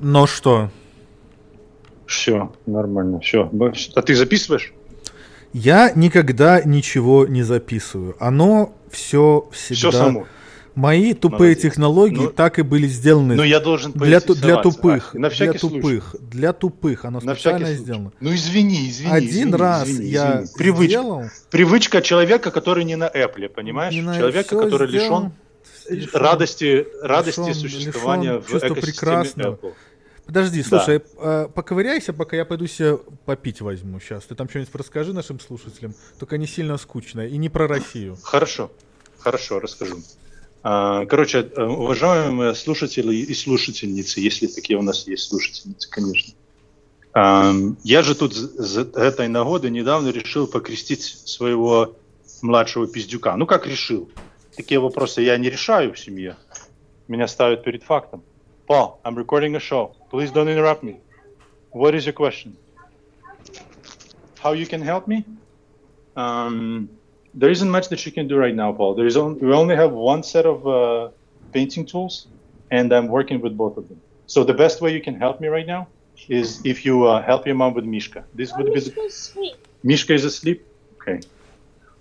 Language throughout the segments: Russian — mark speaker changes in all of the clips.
Speaker 1: Но что?
Speaker 2: Все, нормально, все. А ты записываешь?
Speaker 1: Я никогда ничего не записываю. Оно все всегда... Все само. Мои тупые Молодец. технологии ну, так и были сделаны.
Speaker 2: Ну я должен
Speaker 1: для, для тупых, а, на для тупых, случай. для тупых. Оно на специально сделано.
Speaker 2: Ну извини, извини.
Speaker 1: Один
Speaker 2: извини,
Speaker 1: раз
Speaker 2: извини,
Speaker 1: я
Speaker 2: извини. Привычка. сделал. Привычка человека, который не на Apple, понимаешь? Не человека, который сделал, лишен радости, радости лишен, существования лишен в экосистеме прекрасного. Apple.
Speaker 1: Подожди, слушай, да. поковыряйся, пока я пойду себе попить возьму сейчас. Ты там что-нибудь расскажи нашим слушателям, только не сильно скучное и не про Россию.
Speaker 2: Хорошо, хорошо, расскажу. А, короче, э, уважаемые слушатели и слушательницы, если такие у нас есть слушательницы, конечно. А, я же тут с этой нагоды недавно решил покрестить своего младшего пиздюка. Ну, как решил? Такие вопросы я не решаю в семье. Меня ставят перед фактом. Paul, I'm recording a show. Please don't interrupt me. What is your question? How you can help me? Um, there isn't much that you can do right now, Paul. There is only, we only have one set of uh, painting tools, and I'm working with both of them. So the best way you can help me right now is if you uh, help your mom with Mishka. This would be the... asleep. Mishka is asleep. Okay.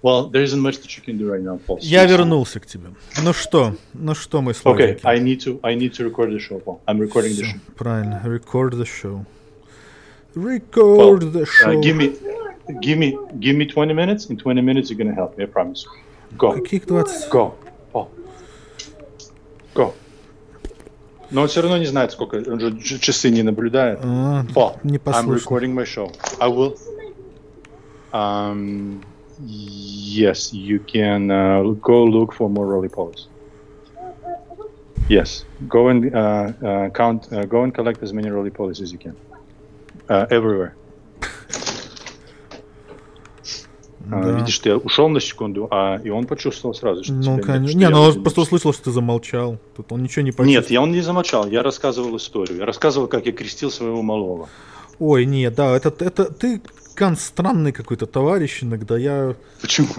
Speaker 2: Well, there isn't much that you can do right now, Paul.
Speaker 1: Я вернулся к тебе. Ну что, ну что, мы
Speaker 2: славненькие? Okay, I need to, I need to record the show, Paul. I'm recording Все, the show.
Speaker 1: Правильно, record the show. Record Paul, the show.
Speaker 2: Uh, give me, give me, give me 20 minutes. In 20 minutes, you're gonna help me. I promise. Go.
Speaker 1: Каких 20?
Speaker 2: Go, Paul. Go. Но он все равно не знает, сколько, он же часы не наблюдает. А, Paul,
Speaker 1: не
Speaker 2: I'm recording my show. I will. Um, yes, you can uh, go look for more roly polies. Yes, go and uh, uh, count. Uh, go and collect as many roly polies as you can, uh, everywhere. Да. Видишь, ты ушел на секунду, а и он почувствовал сразу, что
Speaker 1: Ну, конечно. Не, ну он просто услышал, что ты замолчал. Тут он ничего не почувствовал.
Speaker 2: Нет, я он не замолчал. Я рассказывал историю. Я рассказывал, как я крестил своего малого.
Speaker 1: Ой, нет, да, это, это ты Кан странный какой-то товарищ иногда. Я...
Speaker 2: Почему?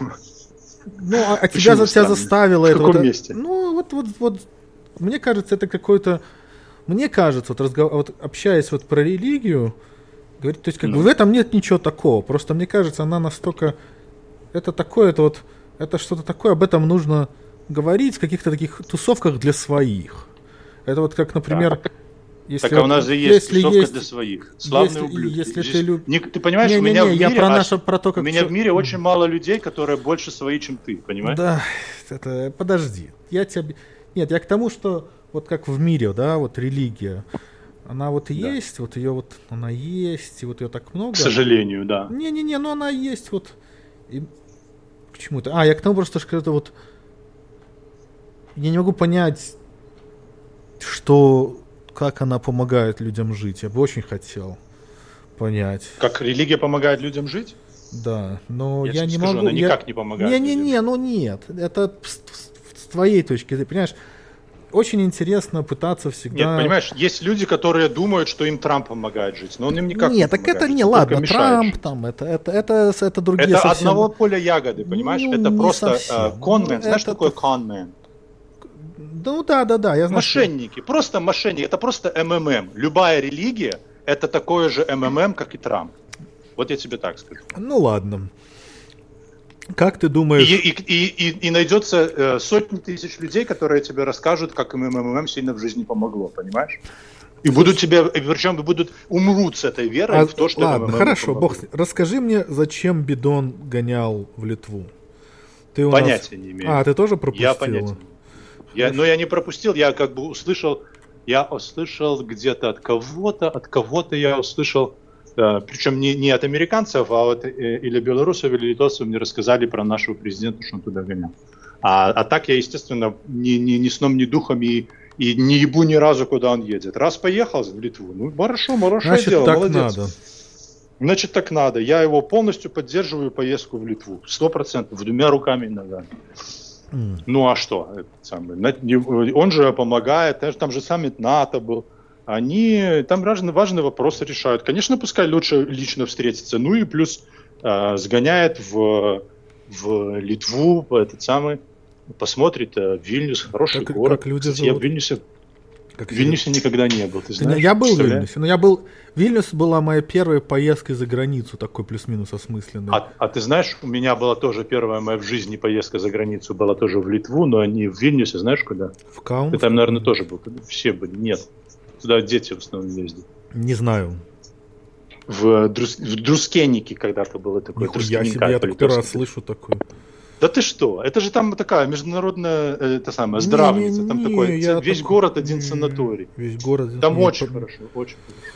Speaker 1: Ну, а, а тебя, тебя заставило
Speaker 2: В
Speaker 1: это.
Speaker 2: каком вот, месте?
Speaker 1: Ну, вот, вот, вот, мне кажется, это какой-то... Мне кажется, вот, разгов... вот общаясь вот про религию, говорит, то есть как ну. бы в этом нет ничего такого. Просто мне кажется, она настолько это такое, это вот, это что-то такое, об этом нужно говорить в каких-то таких тусовках для своих. Это вот как, например,
Speaker 2: да. Если так а у нас же есть если тусовка есть, для своих. Славные если, ублюдки. Если ты, люб... не, ты понимаешь, не, у меня не, не, в мире, я
Speaker 1: про наше, про то, как
Speaker 2: у меня в мире очень мало людей, которые больше свои, чем ты, понимаешь?
Speaker 1: Да, это, подожди. Я тебе... Нет, я к тому, что вот как в мире, да, вот религия, она вот да. есть, вот ее вот, она есть, и вот ее так много. К
Speaker 2: сожалению, да.
Speaker 1: Не-не-не, но она есть вот и почему-то. А, я к тому просто, что это вот... Я не могу понять, что... Как она помогает людям жить. Я бы очень хотел понять.
Speaker 2: Как религия помогает людям жить?
Speaker 1: Да, но я, я не
Speaker 2: скажу,
Speaker 1: могу...
Speaker 2: Она никак я... не помогает.
Speaker 1: Не-не-не, ну нет. Это с, твоей точки зрения. Понимаешь, очень интересно пытаться всегда...
Speaker 2: Нет, понимаешь, есть люди, которые думают, что им Трамп помогает жить, но он им никак
Speaker 1: Нет, не так это не, ладно, Трамп там, это, это, это, это другие
Speaker 2: Это совсем... одного поля ягоды, понимаешь? Ну, это просто uh, conman, знаешь, это... такое conman?
Speaker 1: Ну да, да, да, я
Speaker 2: знаю. Мошенники, просто мошенники, это просто МММ. Любая религия, это такое же МММ, как и Трамп. Вот я тебе так скажу.
Speaker 1: Ну ладно. Как ты думаешь...
Speaker 2: И, и, и, и, найдется э, сотни тысяч людей, которые тебе расскажут, как им МММ сильно в жизни помогло, понимаешь? И будут тебе, причем будут умрут с этой верой а, в то, что
Speaker 1: ладно, МММ хорошо, помогло. бог, расскажи мне, зачем Бидон гонял в Литву?
Speaker 2: Ты у понятия нас... не имею.
Speaker 1: А, ты тоже пропустил?
Speaker 2: Я понятия я, Но я не пропустил, я как бы услышал, я услышал где-то от кого-то, от кого-то я услышал, причем не, не от американцев, а вот э, или белорусов, или литовцев мне рассказали про нашего президента, что он туда гонял. А, а так я, естественно, ни, ни, ни сном, ни духом и, и не ебу ни разу, куда он едет. Раз поехал в Литву, ну хорошо, хорошее Значит, дело,
Speaker 1: так
Speaker 2: молодец.
Speaker 1: Надо.
Speaker 2: Значит, так надо. Я его полностью поддерживаю поездку в Литву. Сто процентов, двумя руками и ногами. Mm. Ну а что? Самый, он же помогает, там же саммит НАТО был они там важные, важные вопросы решают. Конечно, пускай лучше лично встретиться, ну и плюс э, сгоняет в, в Литву, этот самый, посмотрит э, Вильнюс, хороший
Speaker 1: как,
Speaker 2: город.
Speaker 1: Как люди
Speaker 2: Кстати, я в Вильнюсе Как в Вильнюсе никогда не был, ты знаешь?
Speaker 1: Я был в Вильнюсе, но я был... Вильнюс была моя первая поездка за границу, такой плюс-минус осмысленный.
Speaker 2: А, а ты знаешь, у меня была тоже первая моя в жизни поездка за границу, была тоже в Литву, но не в Вильнюсе, знаешь куда?
Speaker 1: В Каун?
Speaker 2: Ты там, наверное, тоже был. Все были. Нет. Туда дети в основном ездят.
Speaker 1: Не знаю.
Speaker 2: В, Друс... в Друскеннике когда-то было такое.
Speaker 1: Нихуя себе, я такой раз слышу такое.
Speaker 2: Да ты что? Это же там такая международная, э, это самое, здравница. Не, там не, такой, я весь такой... город один санаторий.
Speaker 1: Весь город.
Speaker 2: Там очень по... хорошо, очень хорошо.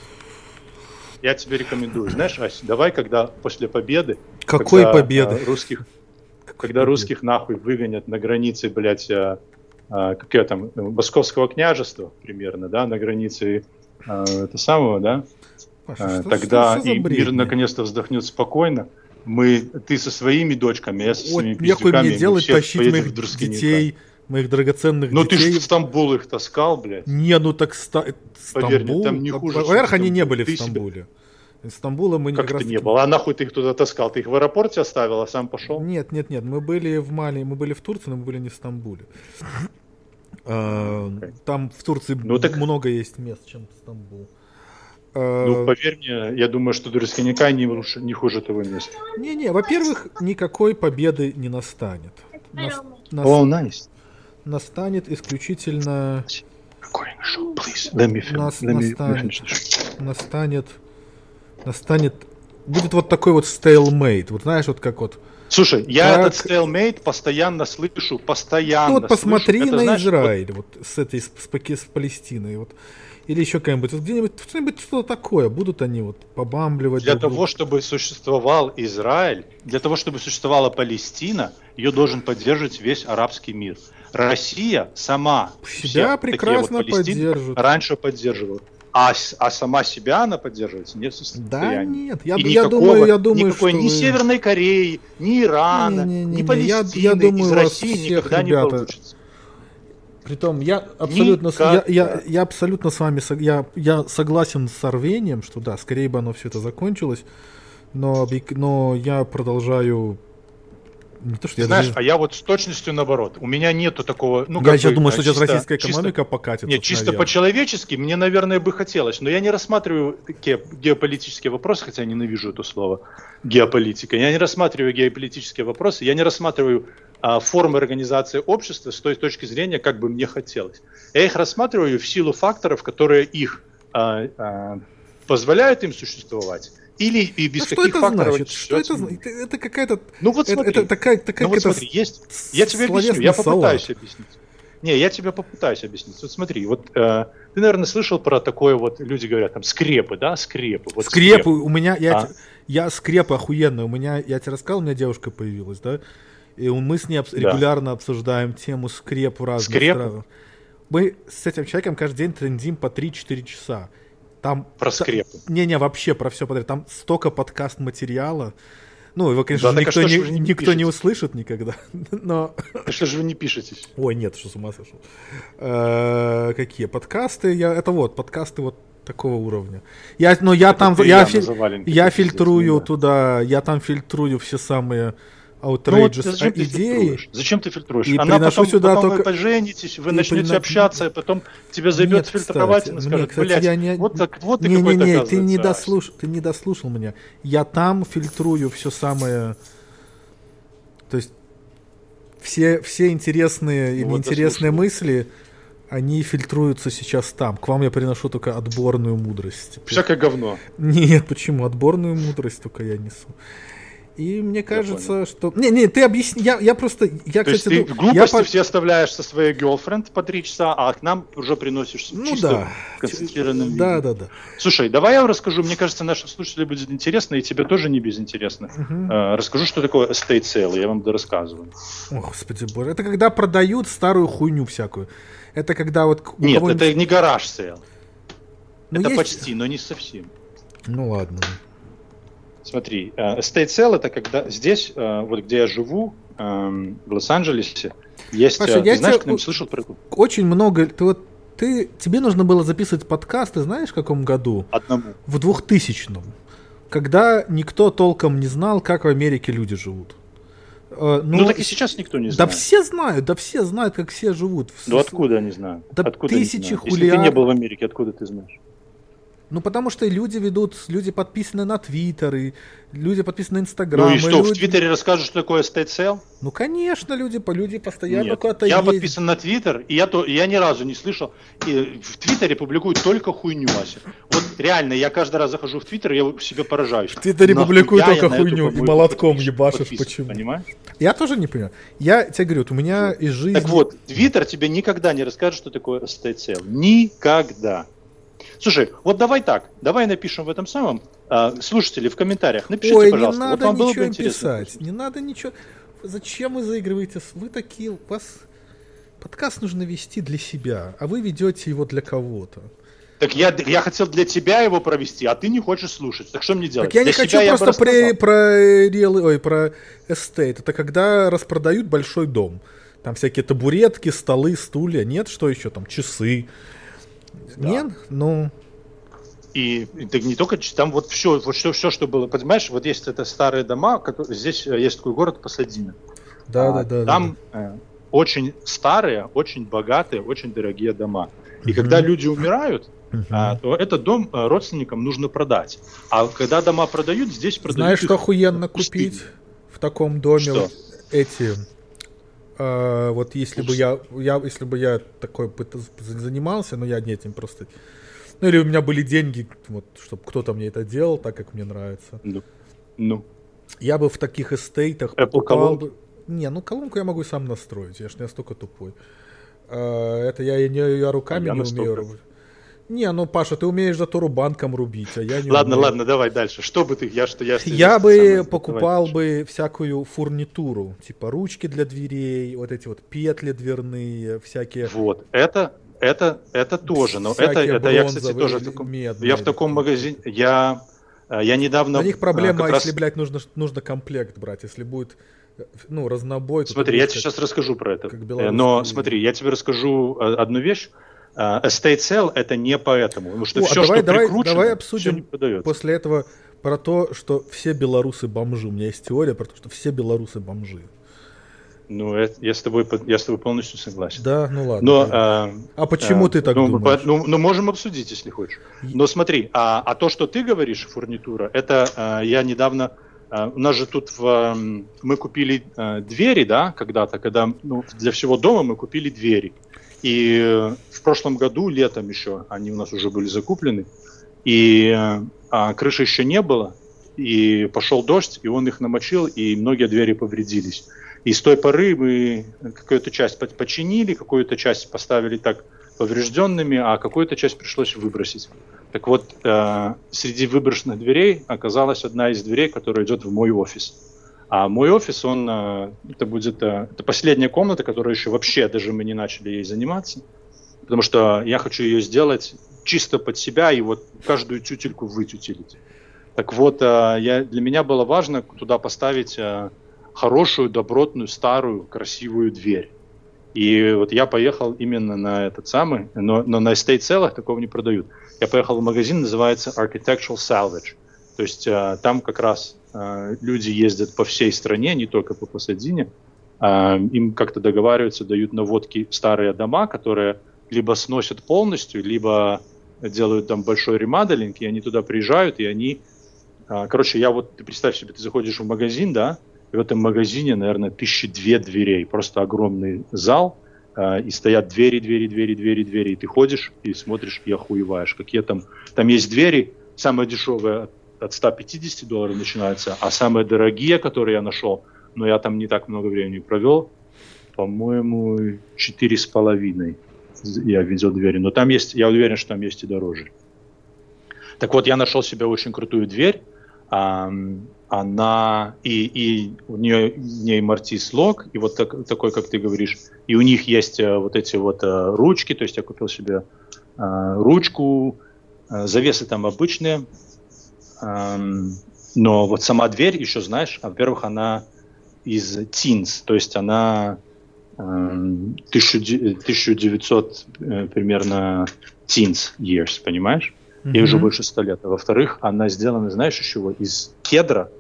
Speaker 2: Я тебе рекомендую. Знаешь, Ася, давай, когда после победы...
Speaker 1: Какой
Speaker 2: когда,
Speaker 1: победы?
Speaker 2: А, русских, Какой когда победы? русских нахуй выгонят на границе, блядь, а, а, какое там, Московского княжества примерно, да, на границе а, это самого, да, Паша, а, тогда что, что и мир наконец-то вздохнет спокойно мы, ты со своими дочками, я со своими
Speaker 1: вот, Нехуй мне делать, тащить моих детей, моих драгоценных
Speaker 2: Но
Speaker 1: детей.
Speaker 2: Ну ты же в Стамбул их таскал, блядь.
Speaker 1: Не, ну так ста... Поверь, Стамбул... там не хуже, Во-первых, они не были в Стамбуле. Себя... Из Стамбула мы
Speaker 2: как это не было? А нахуй ты их туда таскал? Ты их в аэропорте оставил, а сам пошел?
Speaker 1: Нет, нет, нет. Мы были в Мали, мы были в Турции, но мы были не в Стамбуле. А, там в Турции ну, так... много есть мест, чем Стамбул.
Speaker 2: Ну, э, поверь мне, я думаю, что Дурискиника не, не хуже этого места.
Speaker 1: Не-не, во-первых, никакой победы не настанет.
Speaker 2: Нас, нас, oh, nice.
Speaker 1: Настанет исключительно...
Speaker 2: Me
Speaker 1: Нас, настанет, настанет... Настанет... Будет вот такой вот stalemate. Вот знаешь, вот как вот...
Speaker 2: Слушай, я как... этот stalemate постоянно слышу, постоянно.
Speaker 1: Ну вот посмотри слышу. на Это, знаешь, Израиль, вот... вот с этой, с, с, с Палестиной. Вот или еще какая-нибудь, где-нибудь что-нибудь что-то такое, будут они вот побамбливать.
Speaker 2: Для того, чтобы существовал Израиль, для того, чтобы существовала Палестина, ее должен поддерживать весь арабский мир. Россия сама
Speaker 1: себя прекрасно вот поддерживает.
Speaker 2: Раньше поддерживала. А, а сама себя она поддерживать не в состоянии.
Speaker 1: Да нет, я, и я думаю, я думаю,
Speaker 2: никакой
Speaker 1: что
Speaker 2: ни вы... Северной Кореи, ни Ирана, не, не, не, ни Палестины я, я думаю, из России никогда ребята, не получится.
Speaker 1: Притом я абсолютно, я, я, я абсолютно с вами я, я согласен с Арвением, что да, скорее бы оно все это закончилось, но, но я продолжаю
Speaker 2: не то, что я Знаешь, даже... а я вот с точностью наоборот. У меня нету такого...
Speaker 1: Ну, я сейчас думаю, что сейчас российская экономика чисто, покатится.
Speaker 2: Нет, чисто по-человечески мне, наверное, бы хотелось. Но я не рассматриваю такие геополитические вопросы, хотя я ненавижу это слово геополитика. Я не рассматриваю геополитические вопросы, я не рассматриваю а, формы организации общества с той точки зрения, как бы мне хотелось. Я их рассматриваю в силу факторов, которые их а, а, позволяют им существовать или и без
Speaker 1: ну, каких факторов значит? Что это значит? Это какая-то...
Speaker 2: Ну вот смотри, это, это такая, такая ну вот смотри, есть... Я тебе объясню, я попытаюсь салат. объяснить. Не, я тебе попытаюсь объяснить. Вот смотри, вот э, ты, наверное, слышал про такое вот, люди говорят, там, скрепы, да, скрепы.
Speaker 1: Вот скрепы, скрепы. у меня, я, а? я скрепы охуенные, у меня, я тебе рассказал, у меня девушка появилась, да, и мы с ней обс- да. регулярно обсуждаем тему скреп в разных скреп? странах. Мы с этим человеком каждый день трендим по 3-4 часа. Там,
Speaker 2: про скрепы.
Speaker 1: Не-не, вообще про все подряд. Там столько подкаст материала. Ну, его, конечно, да, никто, а не, не, никто не услышит никогда. Но...
Speaker 2: А что же вы не пишете?
Speaker 1: Ой, нет, что с ума сошел. Э, какие подкасты? Я, это вот, подкасты вот такого уровня. Я, но я это там, я, я, я фильтрую туда, я там фильтрую все самые outrageous ну, вот идеи.
Speaker 2: Зачем ты фильтруешь? И Она потом, сюда потом только... вы поженитесь, вы начнете прина... общаться, и потом тебя зайдет фильтровать и скажет, кстати, блядь, я не... вот, так, вот ты не, какой-то не, не,
Speaker 1: ты не, дослуш... ты не дослушал меня. Я там фильтрую все самое... То есть все, все интересные ну, или вот интересные мысли, они фильтруются сейчас там. К вам я приношу только отборную мудрость.
Speaker 2: Всякое говно.
Speaker 1: Нет, почему? Отборную мудрость только я несу. И мне кажется, что... Не, не, ты объясни, я, я просто... Я,
Speaker 2: То кстати, есть ты глупости я... все оставляешь со своей girlfriend по три часа, а к нам уже приносишь
Speaker 1: ну, чисто да.
Speaker 2: виде.
Speaker 1: Да, да, да.
Speaker 2: Слушай, давай я расскажу, мне кажется, нашим слушателям будет интересно, и тебе тоже не безинтересно. Угу. Расскажу, что такое estate sale, я вам рассказываю.
Speaker 1: О, господи боже, это когда продают старую хуйню всякую. Это когда вот...
Speaker 2: Нет, это не garage sale. Ну, это есть... почти, но не совсем.
Speaker 1: Ну ладно.
Speaker 2: Смотри, э, estate sale это когда здесь, э, вот где я живу, эм, в Лос-Анджелесе, есть,
Speaker 1: э, ты
Speaker 2: я знаешь, кто слышал про это?
Speaker 1: Очень много, ты вот ты, тебе нужно было записывать подкасты, знаешь, в каком году?
Speaker 2: Одному.
Speaker 1: В 2000-м. Когда никто толком не знал, как в Америке люди живут.
Speaker 2: Э, ну, ну так и сейчас никто не знает.
Speaker 1: Да все знают, да все знают, как все живут.
Speaker 2: Ну откуда они знают?
Speaker 1: Да
Speaker 2: откуда
Speaker 1: тысячи хулиар...
Speaker 2: Если ты не был в Америке, откуда ты знаешь?
Speaker 1: Ну, потому что люди ведут, люди подписаны на Твиттер, и люди подписаны на Инстаграм.
Speaker 2: Ну и что,
Speaker 1: люди...
Speaker 2: в Твиттере расскажешь, что такое state sale?
Speaker 1: Ну, конечно, люди, люди постоянно
Speaker 2: куда-то я ездят. подписан на Твиттер, и я, то, я ни разу не слышал. И в Твиттере публикуют только хуйню, Ася. Вот реально, я каждый раз захожу в Твиттер, я себе поражаюсь.
Speaker 1: В Твиттере публикуют только хуйню, и молотком ебашишь, почему?
Speaker 2: Понимаешь?
Speaker 1: Я тоже не понимаю. Я тебе говорю, у меня вот. из жизни...
Speaker 2: Так вот, Твиттер тебе никогда не расскажет, что такое state sale. Никогда. Слушай, вот давай так, давай напишем в этом самом, э, слушатели в комментариях, напишите,
Speaker 1: Ой,
Speaker 2: пожалуйста.
Speaker 1: не надо вот вам ничего писать, не надо ничего. Зачем вы заигрываете? Вы такие, у вас подкаст нужно вести для себя, а вы ведете его для кого-то.
Speaker 2: Так я, я хотел для тебя его провести, а ты не хочешь слушать. Так что мне делать?
Speaker 1: Так я для не хочу просто про, про, real, ой, про estate. Это когда распродают большой дом. Там всякие табуретки, столы, стулья. Нет, что еще там? Часы. Да. Нет? Ну...
Speaker 2: И это не только там вот все, вот все, все, что было, понимаешь, вот есть это старые дома, которые, здесь э, есть такой город Пасадина.
Speaker 1: Да, а, да, да.
Speaker 2: Там
Speaker 1: да.
Speaker 2: Э, очень старые, очень богатые, очень дорогие дома. И mm когда люди умирают, uh а, то этот дом а, родственникам нужно продать. А когда дома продают, здесь продают.
Speaker 1: Знаешь, что охуенно купить в таком доме? Что? Эти э, вот если бы я, я, если бы я такой занимался, но я не этим просто, ну или у меня были деньги, вот, чтобы кто-то мне это делал, так как мне нравится.
Speaker 2: Ну, ну.
Speaker 1: Я бы в таких эстейтах
Speaker 2: Apple покупал бы.
Speaker 1: Не, ну колонку я могу сам настроить, я ж не настолько тупой. Э, это я, я, я руками а я не настолько... умею. Не, ну Паша, ты умеешь зато рубанком рубить, а я не
Speaker 2: Ладно,
Speaker 1: умею.
Speaker 2: ладно, давай дальше. Что бы ты, я что я
Speaker 1: Я бы самое, покупал бы всякую фурнитуру, типа ручки для дверей, вот эти вот петли дверные, всякие.
Speaker 2: Вот, это это это тоже, но это это я кстати тоже в таком, медные, я в таком магазине, я э, я недавно.
Speaker 1: На них проблема, если раз... блядь нужно нужно комплект брать, если будет ну, разнобой.
Speaker 2: Смотри, я тебе сейчас расскажу про это. Э, но смотри, я тебе расскажу э, одну вещь. Uh, estate sale это не поэтому, потому что О, все, а давай, что
Speaker 1: давай,
Speaker 2: прикручено,
Speaker 1: давай обсудим все не продается. после этого про то, что все белорусы бомжи. У меня есть теория про то, что все белорусы бомжи.
Speaker 2: Ну, это, я, с тобой, я с тобой полностью согласен.
Speaker 1: Да, ну ладно.
Speaker 2: Но, а,
Speaker 1: а почему а, ты так
Speaker 2: ну,
Speaker 1: думаешь?
Speaker 2: Ну, ну, можем обсудить, если хочешь. Но смотри, а, а то, что ты говоришь, фурнитура, это а, я недавно... А, у нас же тут в, мы купили а, двери, да, когда-то, когда ну, для всего дома мы купили двери. И в прошлом году, летом еще, они у нас уже были закуплены, и а, крыши еще не было, и пошел дождь, и он их намочил, и многие двери повредились. И с той поры мы какую-то часть починили, какую-то часть поставили так поврежденными, а какую-то часть пришлось выбросить. Так вот, э, среди выброшенных дверей оказалась одна из дверей, которая идет в мой офис. А мой офис, он, э, это будет, э, это последняя комната, которая еще вообще даже мы не начали ей заниматься, потому что я хочу ее сделать чисто под себя и вот каждую тютельку вытютилить. Так вот, э, я, для меня было важно туда поставить хорошую, добротную, старую, красивую дверь. И вот я поехал именно на этот самый, но, но на estate целых такого не продают. Я поехал в магазин, называется Architectural Salvage. То есть там как раз люди ездят по всей стране, не только по Пасадине. Э, им как-то договариваются, дают наводки старые дома, которые либо сносят полностью, либо делают там большой ремоделинг, и они туда приезжают, и они... Э, короче, я вот, ты представь себе, ты заходишь в магазин, да, и в этом магазине, наверное, тысячи две дверей, просто огромный зал, и стоят двери, двери, двери, двери, двери, и ты ходишь и смотришь и охуеваешь, какие там... Там есть двери, самая дешевая от 150 долларов начинается, а самые дорогие, которые я нашел, но я там не так много времени провел, по-моему, четыре с половиной я видел двери. Но там есть, я уверен, что там есть и дороже. Так вот, я нашел себе очень крутую дверь. Она и, и у нее не мартис лог, и вот так, такой, как ты говоришь, и у них есть э, вот эти вот э, ручки, то есть я купил себе э, ручку, завесы там обычные, но вот сама дверь еще, знаешь, во-первых, она из teens, то есть она 1900 э, примерно teens years, понимаешь? Ей mm-hmm. уже больше 100 лет. А во-вторых, она сделана, знаешь, еще чего? Из кедра,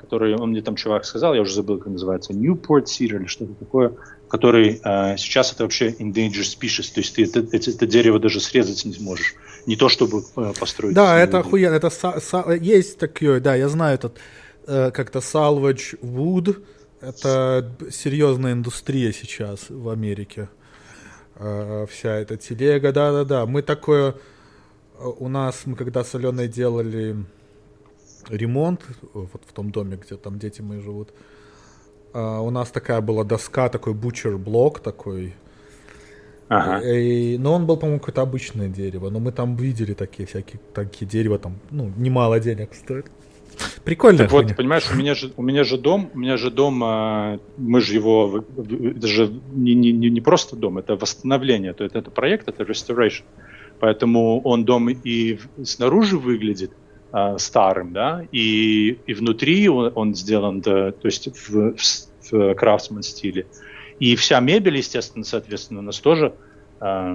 Speaker 2: который, он мне там чувак сказал, я уже забыл, как называется, Newport Cedar или что-то такое, который э, сейчас это вообще endangered species, то есть ты это, это, это дерево даже срезать не сможешь, не то чтобы э, построить.
Speaker 1: Да, это охуенно, это са- са- есть такое, да, я знаю этот э, как-то salvage wood, это серьезная индустрия сейчас в Америке, э, вся эта телега, да-да-да, мы такое, э, у нас, мы когда с Аленой делали ремонт, вот в том доме, где там дети мои живут, Uh, у нас такая была доска, такой бучер блок такой. Ага. И, но он был, по-моему, какое-то обычное дерево. Но мы там видели такие всякие такие дерева, там, ну, немало денег стоит. Прикольно.
Speaker 2: Так вот, понимаешь, у меня же у меня же дом, у меня же дом, а, мы же его, это же не, не, не просто дом, это восстановление, то есть это проект, это restoration. Поэтому он дом и снаружи выглядит, э, старым, да, и, и внутри он, он сделан, да, то есть в, в, в крафтсман стиле. И вся мебель, естественно, соответственно, у нас тоже э,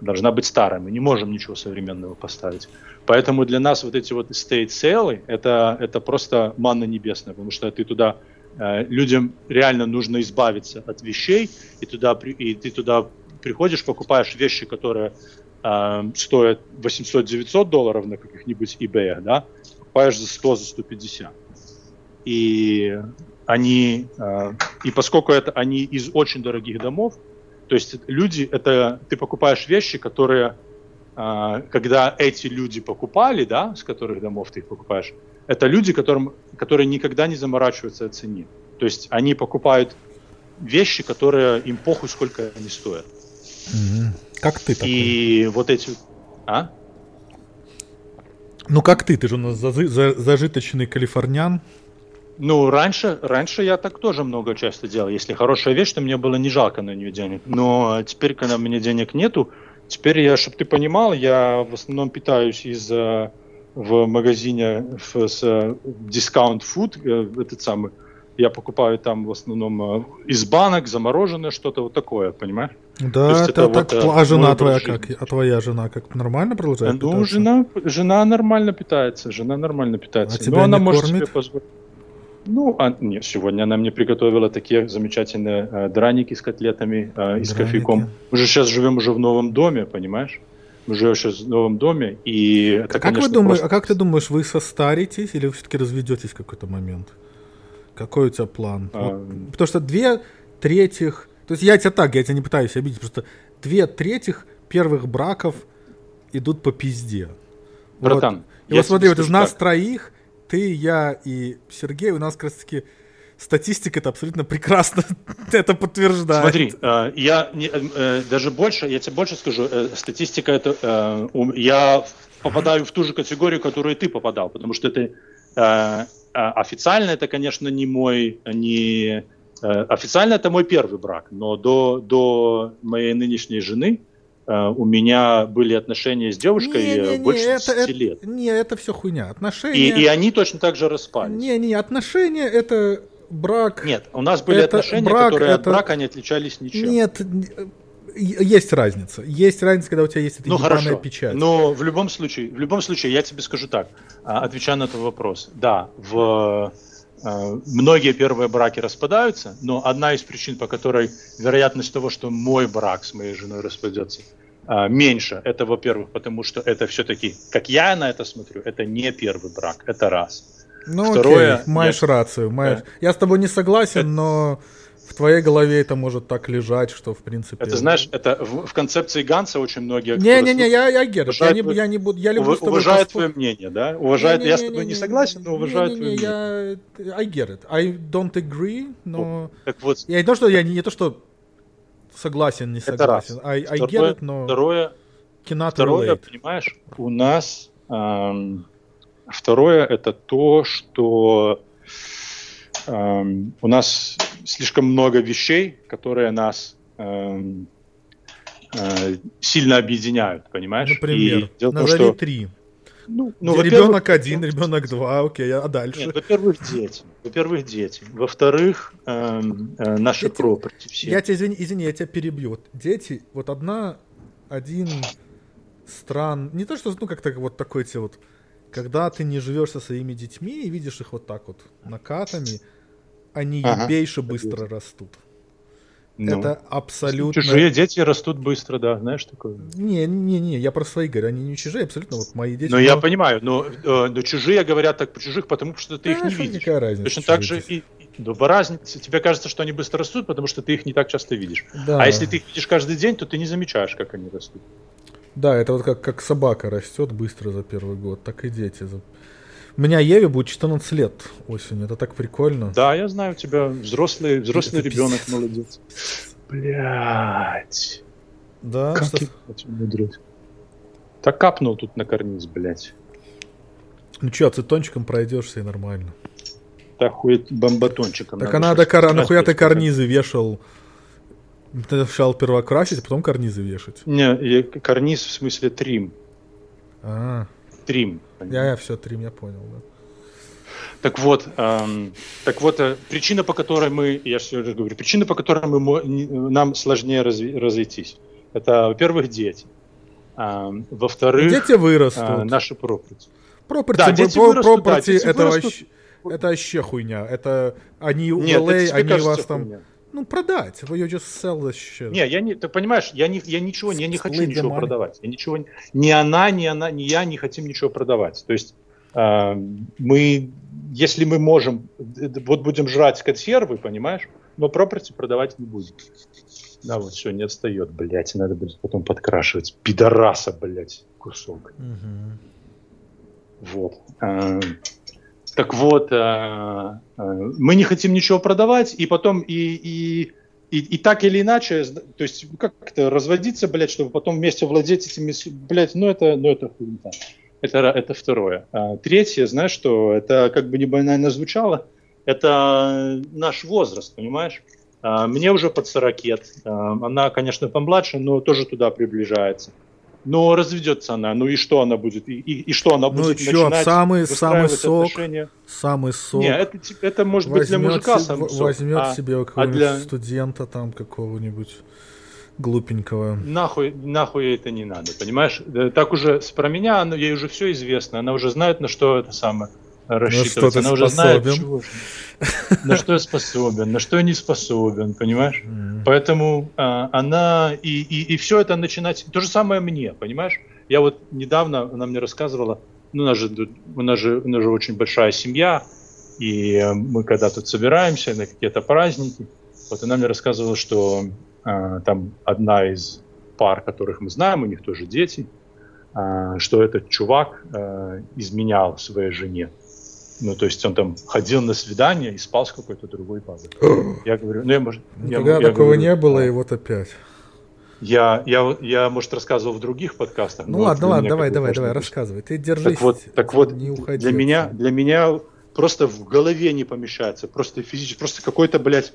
Speaker 2: должна быть старой. Мы не можем ничего современного поставить. Поэтому для нас вот эти вот estate sale это, это просто манна небесная, потому что ты туда э, людям реально нужно избавиться от вещей, и туда и ты туда приходишь, покупаешь вещи, которые э, стоят 800-900 долларов на каких-нибудь eBay, да, покупаешь за 100, за 150. И они, э, и поскольку это они из очень дорогих домов, то есть люди, это ты покупаешь вещи, которые, э, когда эти люди покупали, да, с которых домов ты их покупаешь, это люди, которым, которые никогда не заморачиваются о цене. То есть они покупают вещи, которые им похуй, сколько они стоят.
Speaker 1: Угу. Как ты
Speaker 2: такой? И вот эти... А?
Speaker 1: Ну как ты? Ты же у нас зажиточный калифорнян.
Speaker 2: Ну, раньше, раньше я так тоже много часто делал. Если хорошая вещь, то мне было не жалко на нее денег. Но теперь, когда у меня денег нету, теперь я, чтобы ты понимал, я в основном питаюсь из в магазине в, с Discount Food, э, этот самый, я покупаю там в основном э, из банок, замороженное что-то вот такое, понимаешь?
Speaker 1: Да, это, это так, вот, а жена твоя как? А твоя жена как нормально продолжает
Speaker 2: ну, питаться? жена, жена нормально питается, жена нормально питается.
Speaker 1: А тебя Но она не может кормит? себе
Speaker 2: позволить. Ну, а, нет, сегодня она мне приготовила такие замечательные э, драники с котлетами э, и с кофейком. Мы же сейчас живем уже в новом доме, понимаешь? Мы живем сейчас в новом доме, и
Speaker 1: это, как конечно, вы думаете, просто... А как ты думаешь, вы состаритесь или вы все-таки разведетесь в какой-то момент? Какой у тебя план? А... Вот, потому что две третьих... То есть я тебя так, я тебя не пытаюсь обидеть, просто две третьих первых браков идут по пизде.
Speaker 2: Братан,
Speaker 1: вот. И вот смотри, вот из нас так. троих, ты, я и Сергей, у нас как раз таки статистика это абсолютно прекрасно это подтверждает.
Speaker 2: Смотри, э, я не, э, даже больше, я тебе больше скажу, э, статистика это, я попадаю в ту же категорию, которую ты попадал, потому что это официально это, конечно, не мой, не э, официально это мой первый брак, но до, до моей нынешней жены э, у меня были отношения с девушкой не, не, не, больше это, 10 лет.
Speaker 1: Это, не, это все хуйня. Отношения...
Speaker 2: И, и они точно так же распались.
Speaker 1: Не, не, отношения это брак.
Speaker 2: Нет, у нас были это отношения, брак, которые это... от брака не отличались ничем.
Speaker 1: Нет, есть разница. Есть разница, когда у тебя есть эта
Speaker 2: ну, хорошо. печать. Но в любом случае, в любом случае, я тебе скажу так, а, отвечая на этот вопрос. Да, в многие первые браки распадаются, но одна из причин, по которой вероятность того, что мой брак с моей женой распадется, а, меньше. Это, во-первых, потому что это все-таки, как я на это смотрю, это не первый брак, это раз.
Speaker 1: Ну, Второе, окей, маешь я... рацию. Маешь... Да. Я с тобой не согласен, это... но в твоей голове это может так лежать, что в принципе.
Speaker 2: Это знаешь, это в, в концепции Ганса очень многие.
Speaker 1: Не, не, не, я, я get Я не, я не буду, я люблю. Ув,
Speaker 2: уважает твое мнение, да? Уважает. Не, не, я с тобой не, не согласен, но уважает
Speaker 1: не, не, твое мнение. Я, I get it. I don't agree, но.
Speaker 2: Так вот.
Speaker 1: Я не то, что я не, не то, что согласен, не согласен.
Speaker 2: Это раз. I, I второе, get it, но. Второе.
Speaker 1: Cannot
Speaker 2: второе, relate. понимаешь, у нас эм, второе это то, что у нас слишком много вещей, которые нас эм, э, сильно объединяют, понимаешь?
Speaker 1: Например, И назови том, что... три. Ну, ну, ребенок один, ребенок два, окей, а дальше? Нет,
Speaker 2: во-первых, дети. Во-первых, дети. Во-вторых, эм, э, наши property
Speaker 1: все. Я тебя, извини, извини, я тебя перебью. Вот дети, вот одна, один стран, не то что, ну, как-то вот такой тебе вот когда ты не живешь со своими детьми и видишь их вот так вот накатами, они
Speaker 2: Ага.
Speaker 1: ебейше быстро растут.
Speaker 2: Ну,
Speaker 1: Это абсолютно...
Speaker 2: Чужие дети растут быстро, да, знаешь такое.
Speaker 1: Не, не, не, я про свои говорю, они не чужие, абсолютно вот мои дети.
Speaker 2: Ну, я
Speaker 1: но-
Speaker 2: понимаю, но, э, но чужие говорят так про чужих, потому что ты их
Speaker 1: Да,
Speaker 2: не
Speaker 1: что
Speaker 2: видишь.
Speaker 1: какая разница,
Speaker 2: Точно так же и... Ну, разница. Тебе кажется, что они быстро растут, потому что ты их не так часто видишь.
Speaker 1: Да.
Speaker 2: А если ты их видишь каждый день, то ты не замечаешь, как они растут.
Speaker 1: Да, это вот как, как собака растет быстро за первый год, так и дети. У меня Еве будет 14 лет осенью, это так прикольно.
Speaker 2: Да, я знаю, у тебя взрослый, взрослый
Speaker 1: Это
Speaker 2: ребенок,
Speaker 1: пиздец.
Speaker 2: молодец. Блять.
Speaker 1: Да,
Speaker 2: Как
Speaker 1: что-.
Speaker 2: Так капнул тут на карниз, блять.
Speaker 1: Ну что, ацетончиком пройдешься и нормально.
Speaker 2: Так хуй бомбатончиком.
Speaker 1: Так
Speaker 2: надо
Speaker 1: надо,
Speaker 2: щас
Speaker 1: кар...
Speaker 2: красить,
Speaker 1: нахуя ты карнизы вешал? Ты сначала сперва красить, а потом карнизы вешать.
Speaker 2: Не, карниз в смысле трим.
Speaker 1: А,
Speaker 2: Трим.
Speaker 1: я, я все, трим, я понял, да.
Speaker 2: Так вот, эм, так вот, э, причина, по которой мы, я все же говорю, причина, по которой мы, нам сложнее разви- разойтись, это, во-первых, дети. Эм, во-вторых,
Speaker 1: Дети вырастут.
Speaker 2: э, наши пропорти.
Speaker 1: Пропорти,
Speaker 2: Да, дети
Speaker 1: про-
Speaker 2: вырастут, да,
Speaker 1: пропорти
Speaker 2: дети
Speaker 1: это,
Speaker 2: вырастут.
Speaker 1: вообще, это вообще хуйня. Это они в
Speaker 2: Нет,
Speaker 1: LA, они
Speaker 2: кажется
Speaker 1: вас там...
Speaker 2: хуйня.
Speaker 1: Ну, продать. Вы ее just sell the shit.
Speaker 2: Не, я не, ты понимаешь, я, не, я ничего, я не хочу ничего
Speaker 1: money.
Speaker 2: продавать. Я ничего, ни она, ни она, ни я не хотим ничего продавать. То есть э, мы, если мы можем, д- вот будем жрать консервы, понимаешь, но property продавать не будем. Да, вот все, не отстает, блядь, надо будет потом подкрашивать. Пидораса, блядь, кусок.
Speaker 1: Мгм.
Speaker 2: Вот. Э, Так вот, э, э, мы не хотим ничего продавать, и потом и, и, и, и так или иначе, то есть как-то разводиться, блядь, чтобы потом вместе владеть этими, блядь, ну это, ну это хуйня. Это, это второе. А третье, знаешь что, это как бы не банально звучало, это наш возраст, понимаешь? А, Мне уже под 40 лет. А, Она, конечно, помладше, но тоже туда приближается. Но разведется она, ну и что она будет? И, и- и что она
Speaker 1: Ну
Speaker 2: будет
Speaker 1: чё,
Speaker 2: начинать
Speaker 1: самый, самый сок,
Speaker 2: отношения?
Speaker 1: самый сок.
Speaker 2: Не, это, это может быть для
Speaker 1: возьмет
Speaker 2: мужика
Speaker 1: се-
Speaker 2: сам
Speaker 1: в-
Speaker 2: сок,
Speaker 1: возьмет
Speaker 2: а
Speaker 1: себе какого-нибудь
Speaker 2: для-
Speaker 1: студента там какого-нибудь глупенького.
Speaker 2: Нахуй, нахуй ей это не надо, понимаешь? Да, Так уже про меня, оно, ей уже все известно, она уже знает, на что это самое рассчитывать.
Speaker 1: ты
Speaker 2: она уже знает,
Speaker 1: способен.
Speaker 2: чего же. на что я способен, на что я не способен, понимаешь? Поэтому а, она и, и, и все это начинать. То же самое мне, понимаешь? Я вот недавно, она мне рассказывала, ну, у нас же, у нас же, у нас же очень большая семья, и мы когда тут собираемся на какие-то праздники, вот она мне рассказывала, что а, там одна из пар, которых мы знаем, у них тоже дети, а, что этот чувак а, изменял своей жене. Ну, то есть он там ходил на свидание и спал с какой-то другой бабой. Я говорю, ну, я, может, я-
Speaker 1: Никогда
Speaker 2: я
Speaker 1: такого
Speaker 2: говорю,
Speaker 1: не было, и вот опять.
Speaker 2: Я, я, я, может, рассказывал в других подкастах.
Speaker 1: Ну
Speaker 2: но
Speaker 1: ладно, ладно, давай, давай, давай, рассказывай. Ты держись.
Speaker 2: Так вот, так вот
Speaker 1: не уходи.
Speaker 2: для меня, для меня просто в голове не помещается, просто физически, просто какой-то, блядь,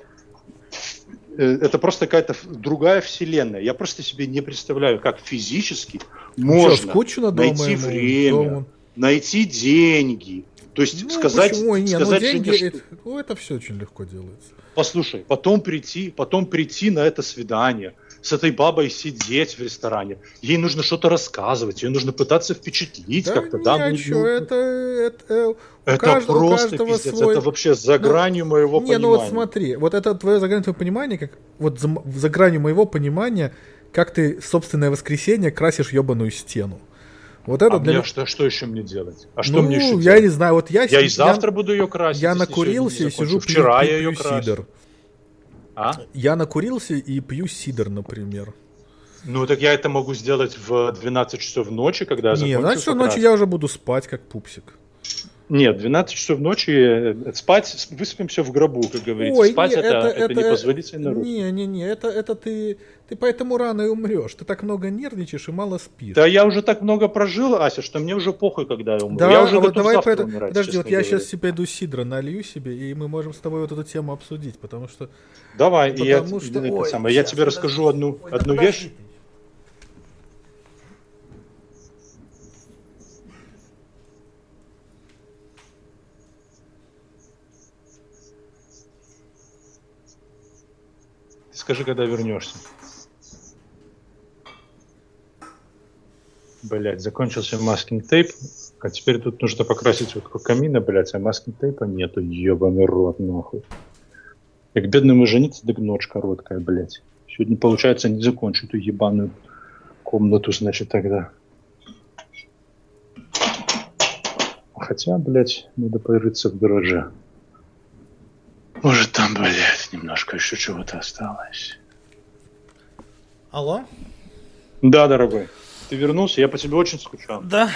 Speaker 2: э, это просто какая-то другая вселенная. Я просто себе не представляю, как физически
Speaker 1: Чё,
Speaker 2: можно
Speaker 1: скучно дома
Speaker 2: найти
Speaker 1: ему?
Speaker 2: время,
Speaker 1: Дома?
Speaker 2: найти деньги. То есть
Speaker 1: Ну,
Speaker 2: сказать,
Speaker 1: почему? Не, ну
Speaker 2: сказать
Speaker 1: деньги,
Speaker 2: жене, что-
Speaker 1: ну, это все очень легко делается.
Speaker 2: послушай, потом прийти, потом прийти на это свидание, с этой бабой сидеть в ресторане. Ей нужно что-то рассказывать, ей нужно пытаться впечатлить
Speaker 1: Да
Speaker 2: как-то.
Speaker 1: не,
Speaker 2: Да,
Speaker 1: а
Speaker 2: ну,
Speaker 1: чё,
Speaker 2: ну,
Speaker 1: это, это, у
Speaker 2: это
Speaker 1: каждого-
Speaker 2: просто
Speaker 1: каждого
Speaker 2: пиздец,
Speaker 1: свой-
Speaker 2: это вообще за
Speaker 1: Ну,
Speaker 2: гранью моего
Speaker 1: Не,
Speaker 2: понимания.
Speaker 1: ну вот смотри, вот это твое заграничное понимание, как вот за, за гранью моего понимания, как ты собственное воскресенье красишь ебаную стену. Вот это
Speaker 2: а
Speaker 1: для
Speaker 2: мне
Speaker 1: меня...
Speaker 2: что, что еще мне делать? А что
Speaker 1: ну,
Speaker 2: мне еще
Speaker 1: я
Speaker 2: делать?
Speaker 1: не знаю, вот я...
Speaker 2: Я и завтра буду ее красить.
Speaker 1: Я накурился и сижу,
Speaker 2: Вчера
Speaker 1: пью-
Speaker 2: я ее
Speaker 1: пью
Speaker 2: красил.
Speaker 1: сидр.
Speaker 2: А?
Speaker 1: Я накурился и пью сидр, например.
Speaker 2: Ну так я это могу сделать в 12 часов ночи, когда я
Speaker 1: Не, значит,
Speaker 2: как
Speaker 1: ночью
Speaker 2: раз.
Speaker 1: я уже буду спать, как пупсик.
Speaker 2: Нет, 12 часов ночи э, спать, выспимся в гробу, как говорится.
Speaker 1: Ой,
Speaker 2: спать
Speaker 1: не,
Speaker 2: это,
Speaker 1: это-
Speaker 2: это,
Speaker 1: это-
Speaker 2: непозволительно. рух.
Speaker 1: Не, не, не, это, это ты, ты поэтому рано и умрешь. Ты так много нервничаешь и мало спишь.
Speaker 2: Да я уже так много прожил, Ася, что мне уже похуй, когда я умру.
Speaker 1: Да,
Speaker 2: я уже
Speaker 1: а вот давай
Speaker 2: завтра
Speaker 1: поэтому-
Speaker 2: умирать,
Speaker 1: Подожди, вот я
Speaker 2: говоря.
Speaker 1: сейчас себе иду сидра налью себе, и мы можем с тобой вот эту тему обсудить, потому что...
Speaker 2: Давай, и я,
Speaker 1: Потому что...
Speaker 2: это
Speaker 1: Ой,
Speaker 2: самое, я тебе расскажу одну,
Speaker 1: Ой,
Speaker 2: одну вещь.
Speaker 1: ты.
Speaker 2: Скажи, когда вернешься. Блять, закончился маскинг тейп, а теперь тут нужно покрасить вот камина, блять, а маскинг тейпа нету, ебаный рот, нахуй. Как бедному жениться, так ночь короткая, блять. Сегодня, получается, не закончу эту ебаную комнату, значит, тогда. Хотя, блядь, надо порыться в гараже. Может, там, блядь, немножко еще чего-то осталось.
Speaker 1: Алло?
Speaker 2: Да, дорогой. Ты вернулся? Я по тебе очень скучал.
Speaker 1: Да.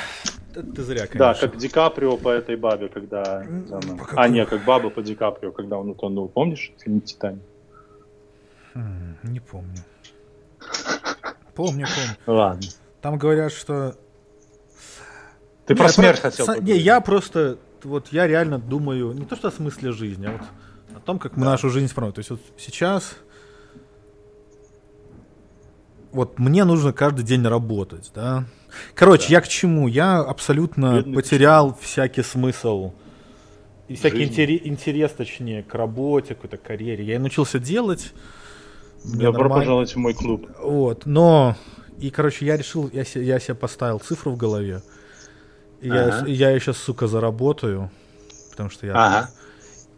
Speaker 1: Ты зря, конечно.
Speaker 2: Да, как Ди Каприо по этой бабе, когда... По а, нет, как баба по Ди Каприо, когда он утонул. Помнишь? Фильм «Титаник»?
Speaker 1: Хм, не помню. Помню, помню.
Speaker 2: Ладно.
Speaker 1: Там говорят, что...
Speaker 2: Ты не, про смерть про... хотел
Speaker 1: Не, я просто... Вот я реально думаю не то, что о смысле жизни, а вот о том, как мы да. нашу жизнь сформируем. То есть вот сейчас вот мне нужно каждый день работать, да. Короче, да. я к чему? Я абсолютно Бедный потерял почему? всякий смысл и всякий интерес, интерес, точнее, к работе, какой-то карьере. Я научился делать.
Speaker 2: Добро нормально. пожаловать в мой клуб.
Speaker 1: Вот, но и, короче, я решил, я, я себе поставил цифру в голове. И ага. я, я ее сейчас, сука, заработаю. Потому что я...
Speaker 2: Ага.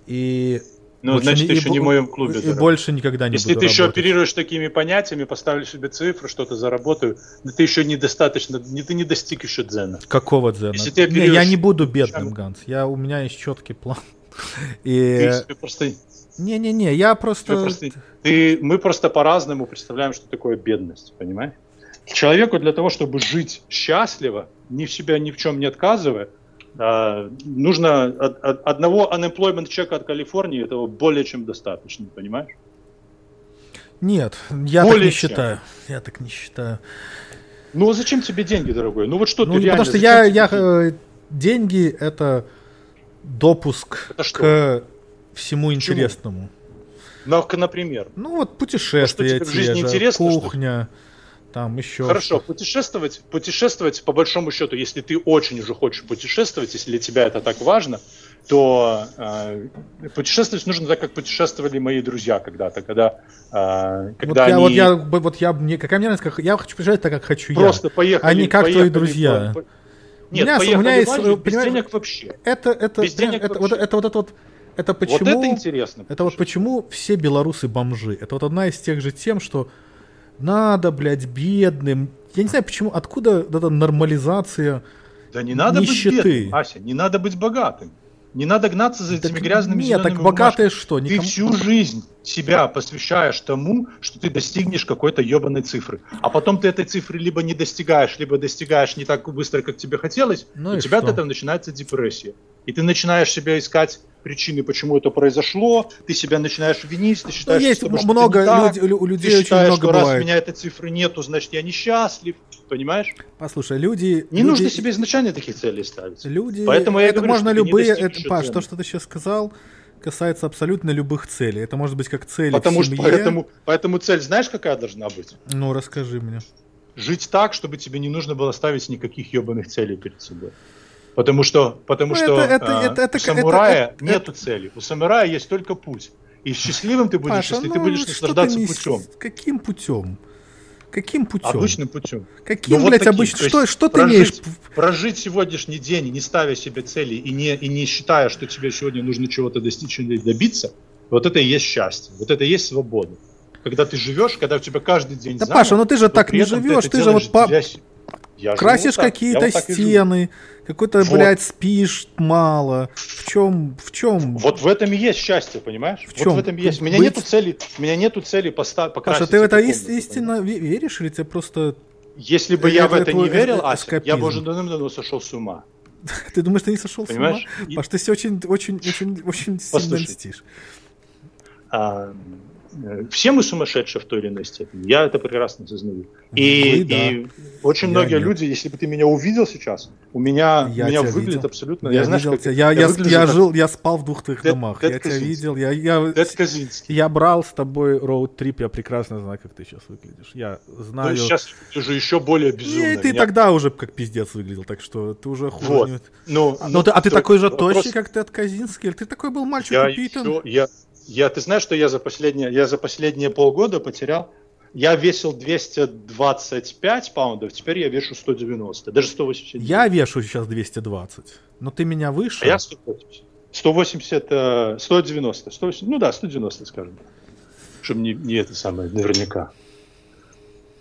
Speaker 1: И
Speaker 2: ну, больше значит, ты еще не в моем клубе.
Speaker 1: И больше никогда не
Speaker 2: Если
Speaker 1: буду
Speaker 2: ты еще
Speaker 1: работать.
Speaker 2: оперируешь такими понятиями, поставлю себе цифру, что-то заработаю, но ты еще недостаточно, не, ты не достиг еще дзена.
Speaker 1: Какого дзена? Если ты оперируешь... Не, я не буду бедным, Ганс. Я, у меня есть четкий план. И...
Speaker 2: Ты просто...
Speaker 1: Не-не-не, я просто...
Speaker 2: просто... Ты... Мы просто по-разному представляем, что такое бедность, понимаешь? Человеку для того, чтобы жить счастливо, ни в себя ни в чем не отказывая, а, нужно от, от, одного unemployment чека от Калифорнии этого более чем достаточно, понимаешь?
Speaker 1: Нет, я более так не чем. считаю. Я так не считаю.
Speaker 2: Ну а зачем тебе деньги, дорогой? Ну вот что ну, ты
Speaker 1: реально... Потому что я, я э, деньги это допуск это к всему интересному.
Speaker 2: Ну, например.
Speaker 1: Ну вот путешествия, ну, что тебе в жизни же, интересно, кухня. Что там еще.
Speaker 2: Хорошо, путешествовать, путешествовать по большому счету, если ты очень уже хочешь путешествовать, если для тебя это так важно, то э, путешествовать нужно так, как путешествовали мои друзья когда-то, когда, э, когда
Speaker 1: вот они... Я, вот я, вот я, мне, какая мне нравится, как, я хочу путешествовать так, как хочу
Speaker 2: Просто
Speaker 1: я.
Speaker 2: поехали,
Speaker 1: а не как
Speaker 2: поехали,
Speaker 1: твои друзья.
Speaker 2: По, по... Нет, у меня, у меня есть, Бали, без денег вообще.
Speaker 1: Это, это, без денег это, вообще. Вот, это вот это вот это почему,
Speaker 2: вот это интересно.
Speaker 1: Это вот почему все белорусы бомжи. Это вот одна из тех же тем, что надо, блядь, бедным. Я не знаю, почему, откуда эта нормализация
Speaker 2: Да не надо нищеты. быть бедным, Ася, не надо быть богатым. Не надо гнаться за этими так, грязными
Speaker 1: Нет, так богатые что?
Speaker 2: Никому... Ты всю жизнь себя посвящаешь тому, что ты достигнешь какой-то ебаной цифры. А потом ты этой цифры либо не достигаешь, либо достигаешь не так быстро, как тебе хотелось, ну у тебя что? от этого начинается депрессия. И ты начинаешь себя искать причины, почему это произошло, ты себя начинаешь винить, ты считаешь,
Speaker 1: ну, есть что много так, люд, у людей ты очень считаешь, много что
Speaker 2: бывает.
Speaker 1: раз
Speaker 2: у меня этой цифры нету, значит я несчастлив, понимаешь?
Speaker 1: Послушай, люди...
Speaker 2: Не
Speaker 1: люди,
Speaker 2: нужно себе изначально таких целей ставить.
Speaker 1: Люди...
Speaker 2: Поэтому я
Speaker 1: это
Speaker 2: говорю,
Speaker 1: можно любые... Это, Паш, то, что ты сейчас сказал, касается абсолютно любых целей. Это может быть как цель
Speaker 2: Потому
Speaker 1: в семье.
Speaker 2: Что, поэтому, поэтому цель знаешь, какая должна быть?
Speaker 1: Ну, расскажи мне.
Speaker 2: Жить так, чтобы тебе не нужно было ставить никаких ебаных целей перед собой. Потому что, потому ну, что это, а, это, это, у самурая это, нету это, цели. У самурая есть только путь. И счастливым ты будешь, Паша, если ну, ты будешь наслаждаться ты путем.
Speaker 1: Каким путем? Каким путем?
Speaker 2: Обычным путем.
Speaker 1: Каким, ну, блядь, вот обычным? Что, что ты прожить, имеешь?
Speaker 2: Прожить сегодняшний день, не ставя себе цели и не, и не считая, что тебе сегодня нужно чего-то достичь или добиться, вот это и есть счастье. Вот это и есть свобода. Когда ты живешь, когда у тебя каждый день
Speaker 1: Да, заново, Паша, ну ты же так не живешь, ты, ты же вот по... Я Красишь какие-то вот стены, какой-то, вот. блядь, спишь мало. В чем, в чем?
Speaker 2: Вот в этом и есть счастье, понимаешь? В чем? Вот в этом и есть. У меня быть... нету цели, у меня нету цели поста- покрасить.
Speaker 1: Паша, ты в это комнату, истинно понимаешь? веришь или тебе просто...
Speaker 2: Если бы я в это не верил, Ася, я бы уже давно сошел с ума.
Speaker 1: Ты думаешь, ты не сошел с ума? Паш, ты все очень, очень, очень, очень сильно льстишь.
Speaker 2: Э, все мы сумасшедшие в той или иной степени. Я это прекрасно осознаю. И, Вы, да. и очень я многие нет. люди, если бы ты меня увидел сейчас, у меня, я у меня выглядит видел. абсолютно...
Speaker 1: Я, я, знаешь, как, я, я, я, я, жил, я спал в двух твоих Дед, домах. Дед я тебя видел. Я, я, я брал с тобой роуд-трип, я прекрасно знаю, как ты сейчас выглядишь. Я знаю... Ну,
Speaker 2: сейчас ты уже еще более безумный.
Speaker 1: И ты меня... тогда уже как пиздец выглядел, так что ты уже хуже. Вот. Не...
Speaker 2: Ну,
Speaker 1: ну, ты, а ты такой же вопрос... тощий, как ты от Казинский? Ты такой был мальчик
Speaker 2: я
Speaker 1: упитан?
Speaker 2: Еще, я, я, ты знаешь, что я за последние, я за последние полгода потерял я весил 225 паундов, теперь я вешу 190, даже 180.
Speaker 1: Я вешу сейчас 220, но ты меня выше.
Speaker 2: А я 180. 180, 190, 180, ну да, 190, скажем. Чтобы не, не это самое, наверняка.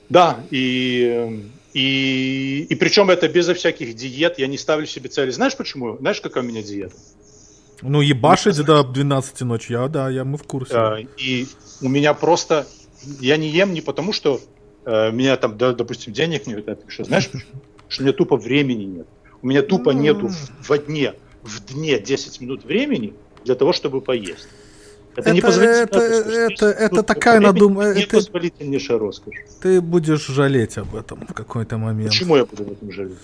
Speaker 2: Да, и, и, и причем это безо всяких диет, я не ставлю себе цели. Знаешь почему? Знаешь, какая у меня диета?
Speaker 1: Ну, ебашить до 12 ночи, я, да, я, мы в курсе.
Speaker 2: А, и у меня просто, я не ем не потому, что э, меня там, да, допустим, денег нет, это, что, знаешь почему? Что у меня тупо времени нет. У меня тупо нету в, в дне в дне 10 минут времени для того, чтобы поесть.
Speaker 1: Это, это непозволительно. Это, это, это такая надуманная...
Speaker 2: Непозволительнейшая роскошь.
Speaker 1: Ты будешь жалеть об этом в какой-то момент.
Speaker 2: Почему я буду об этом жалеть?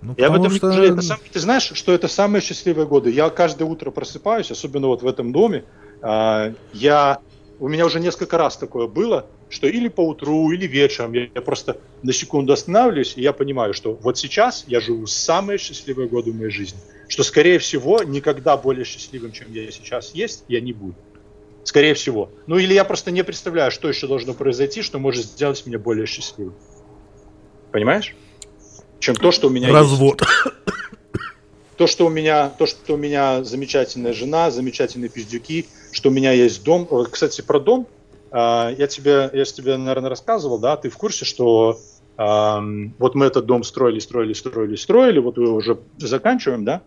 Speaker 2: Ну, я об этом что... не жалею. Сам, ты знаешь, что это самые счастливые годы. Я каждое утро просыпаюсь, особенно вот в этом доме. А, я, у меня уже несколько раз такое было, что или по утру, или вечером я, я просто на секунду останавливаюсь, и я понимаю, что вот сейчас я живу самые счастливые годы в моей жизни что, скорее всего, никогда более счастливым, чем я сейчас есть, я не буду. Скорее всего. Ну или я просто не представляю, что еще должно произойти, что может сделать меня более счастливым. Понимаешь? Чем то, что у меня
Speaker 1: Развод.
Speaker 2: есть. То, что у меня, то, что у меня замечательная жена, замечательные пиздюки, что у меня есть дом. Кстати, про дом. А, я тебе, я тебе, наверное, рассказывал, да, ты в курсе, что вот мы этот дом строили, строили, строили, строили, вот его уже заканчиваем, да,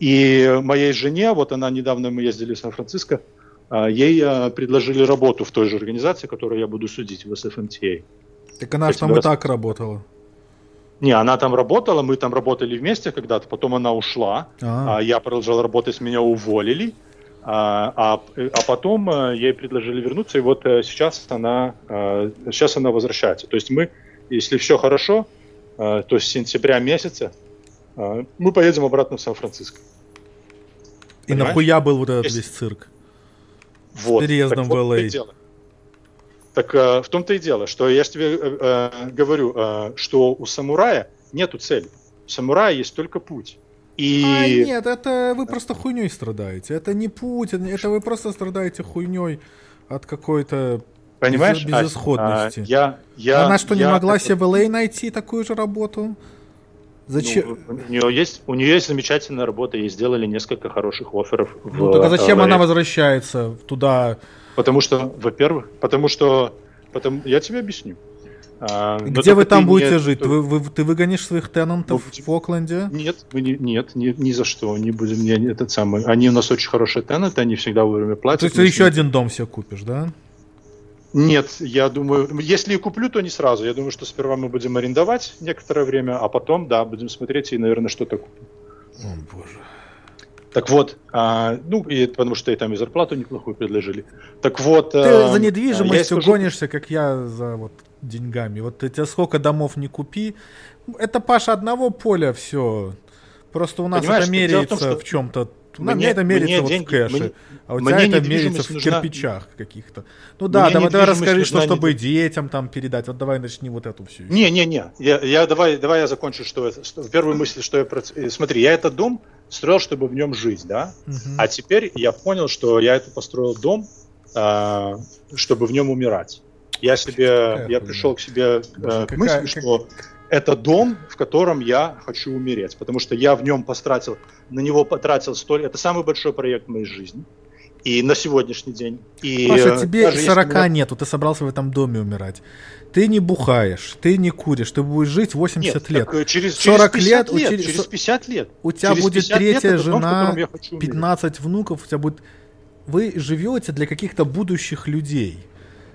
Speaker 2: и моей жене, вот она недавно мы ездили в Сан-Франциско, а, ей предложили работу в той же организации, которую я буду судить, в SFMTA.
Speaker 1: Так она же там и так работала.
Speaker 2: Не, она там работала, мы там работали вместе когда-то, потом она ушла, а, а я продолжал работать, меня уволили, а, а, а потом а, ей предложили вернуться, и вот а, сейчас она, а, сейчас она возвращается. То есть мы, если все хорошо, то с сентября месяца мы поедем обратно в Сан-Франциско.
Speaker 1: И Понимаешь? нахуя был вот этот Есть... весь цирк?
Speaker 2: Вот. С переездом так, в. Вот а. Так э, в том-то и дело, что я тебе э, э, говорю, э, что у самурая нету цели. У самурая есть только путь. И...
Speaker 1: А, нет, это вы просто хуйней страдаете. Это не путь, это вы просто страдаете хуйней от какой-то
Speaker 2: Понимаешь,
Speaker 1: без, безысходности. А,
Speaker 2: я, я,
Speaker 1: Она что,
Speaker 2: я,
Speaker 1: не могла это... себе в LA найти такую же работу?
Speaker 2: Зачем? Ну, у, нее есть, у нее есть замечательная работа, ей сделали несколько хороших офферов.
Speaker 1: Ну, в, так а зачем в, она возвращается туда?
Speaker 2: Потому что, во-первых, потому что, потому, я тебе объясню.
Speaker 1: А, Где вы там будете не, жить? Вы, вы, ты выгонишь своих тенантов ну, в Окленде?
Speaker 2: Нет, мы не, нет, ни, ни за что не будем. Не, этот самый. Они у нас очень хорошие тенанты, они всегда вовремя платят. То
Speaker 1: есть ты еще один дом себе купишь, да?
Speaker 2: Нет, я думаю, если и куплю, то не сразу. Я думаю, что сперва мы будем арендовать некоторое время, а потом, да, будем смотреть и, наверное, что-то купим.
Speaker 1: О, боже.
Speaker 2: Так вот, а, ну, и, потому что и там и зарплату неплохую предложили. Так вот...
Speaker 1: Ты а, за недвижимостью скажу... гонишься, как я за вот деньгами. Вот ты тебе сколько домов не купи. Это, Паша, одного поля все. Просто у нас Понимаешь, это меряется в, том, что... в чем-то у мне, это мерится вот деньги, в кэше, мне, а у тебя это мерится в нужна... кирпичах каких-то. Ну да, мне давай, давай расскажи, что чтобы не... детям там передать. Вот давай начни вот эту всю.
Speaker 2: Не, не, не. Я, я давай, давай я закончу, что, это, что в первой мысли, что я э, смотри, я этот дом строил, чтобы в нем жить, да. Угу. А теперь я понял, что я это построил дом, а, чтобы в нем умирать. Я себе, какая я пришел к себе э, к мысли, что это дом, в котором я хочу умереть, потому что я в нем потратил, на него потратил столь, это самый большой проект в моей жизни. И на сегодняшний день. И
Speaker 1: Паша, тебе 40 меня... нету, ты собрался в этом доме умирать. Ты не бухаешь, ты не куришь, ты будешь жить 80 Нет, лет.
Speaker 2: Так, через, 40 через лет, лет, через, через 50 лет.
Speaker 1: У тебя через будет третья жена, дом, 15 внуков, у тебя будет... Вы живете для каких-то будущих людей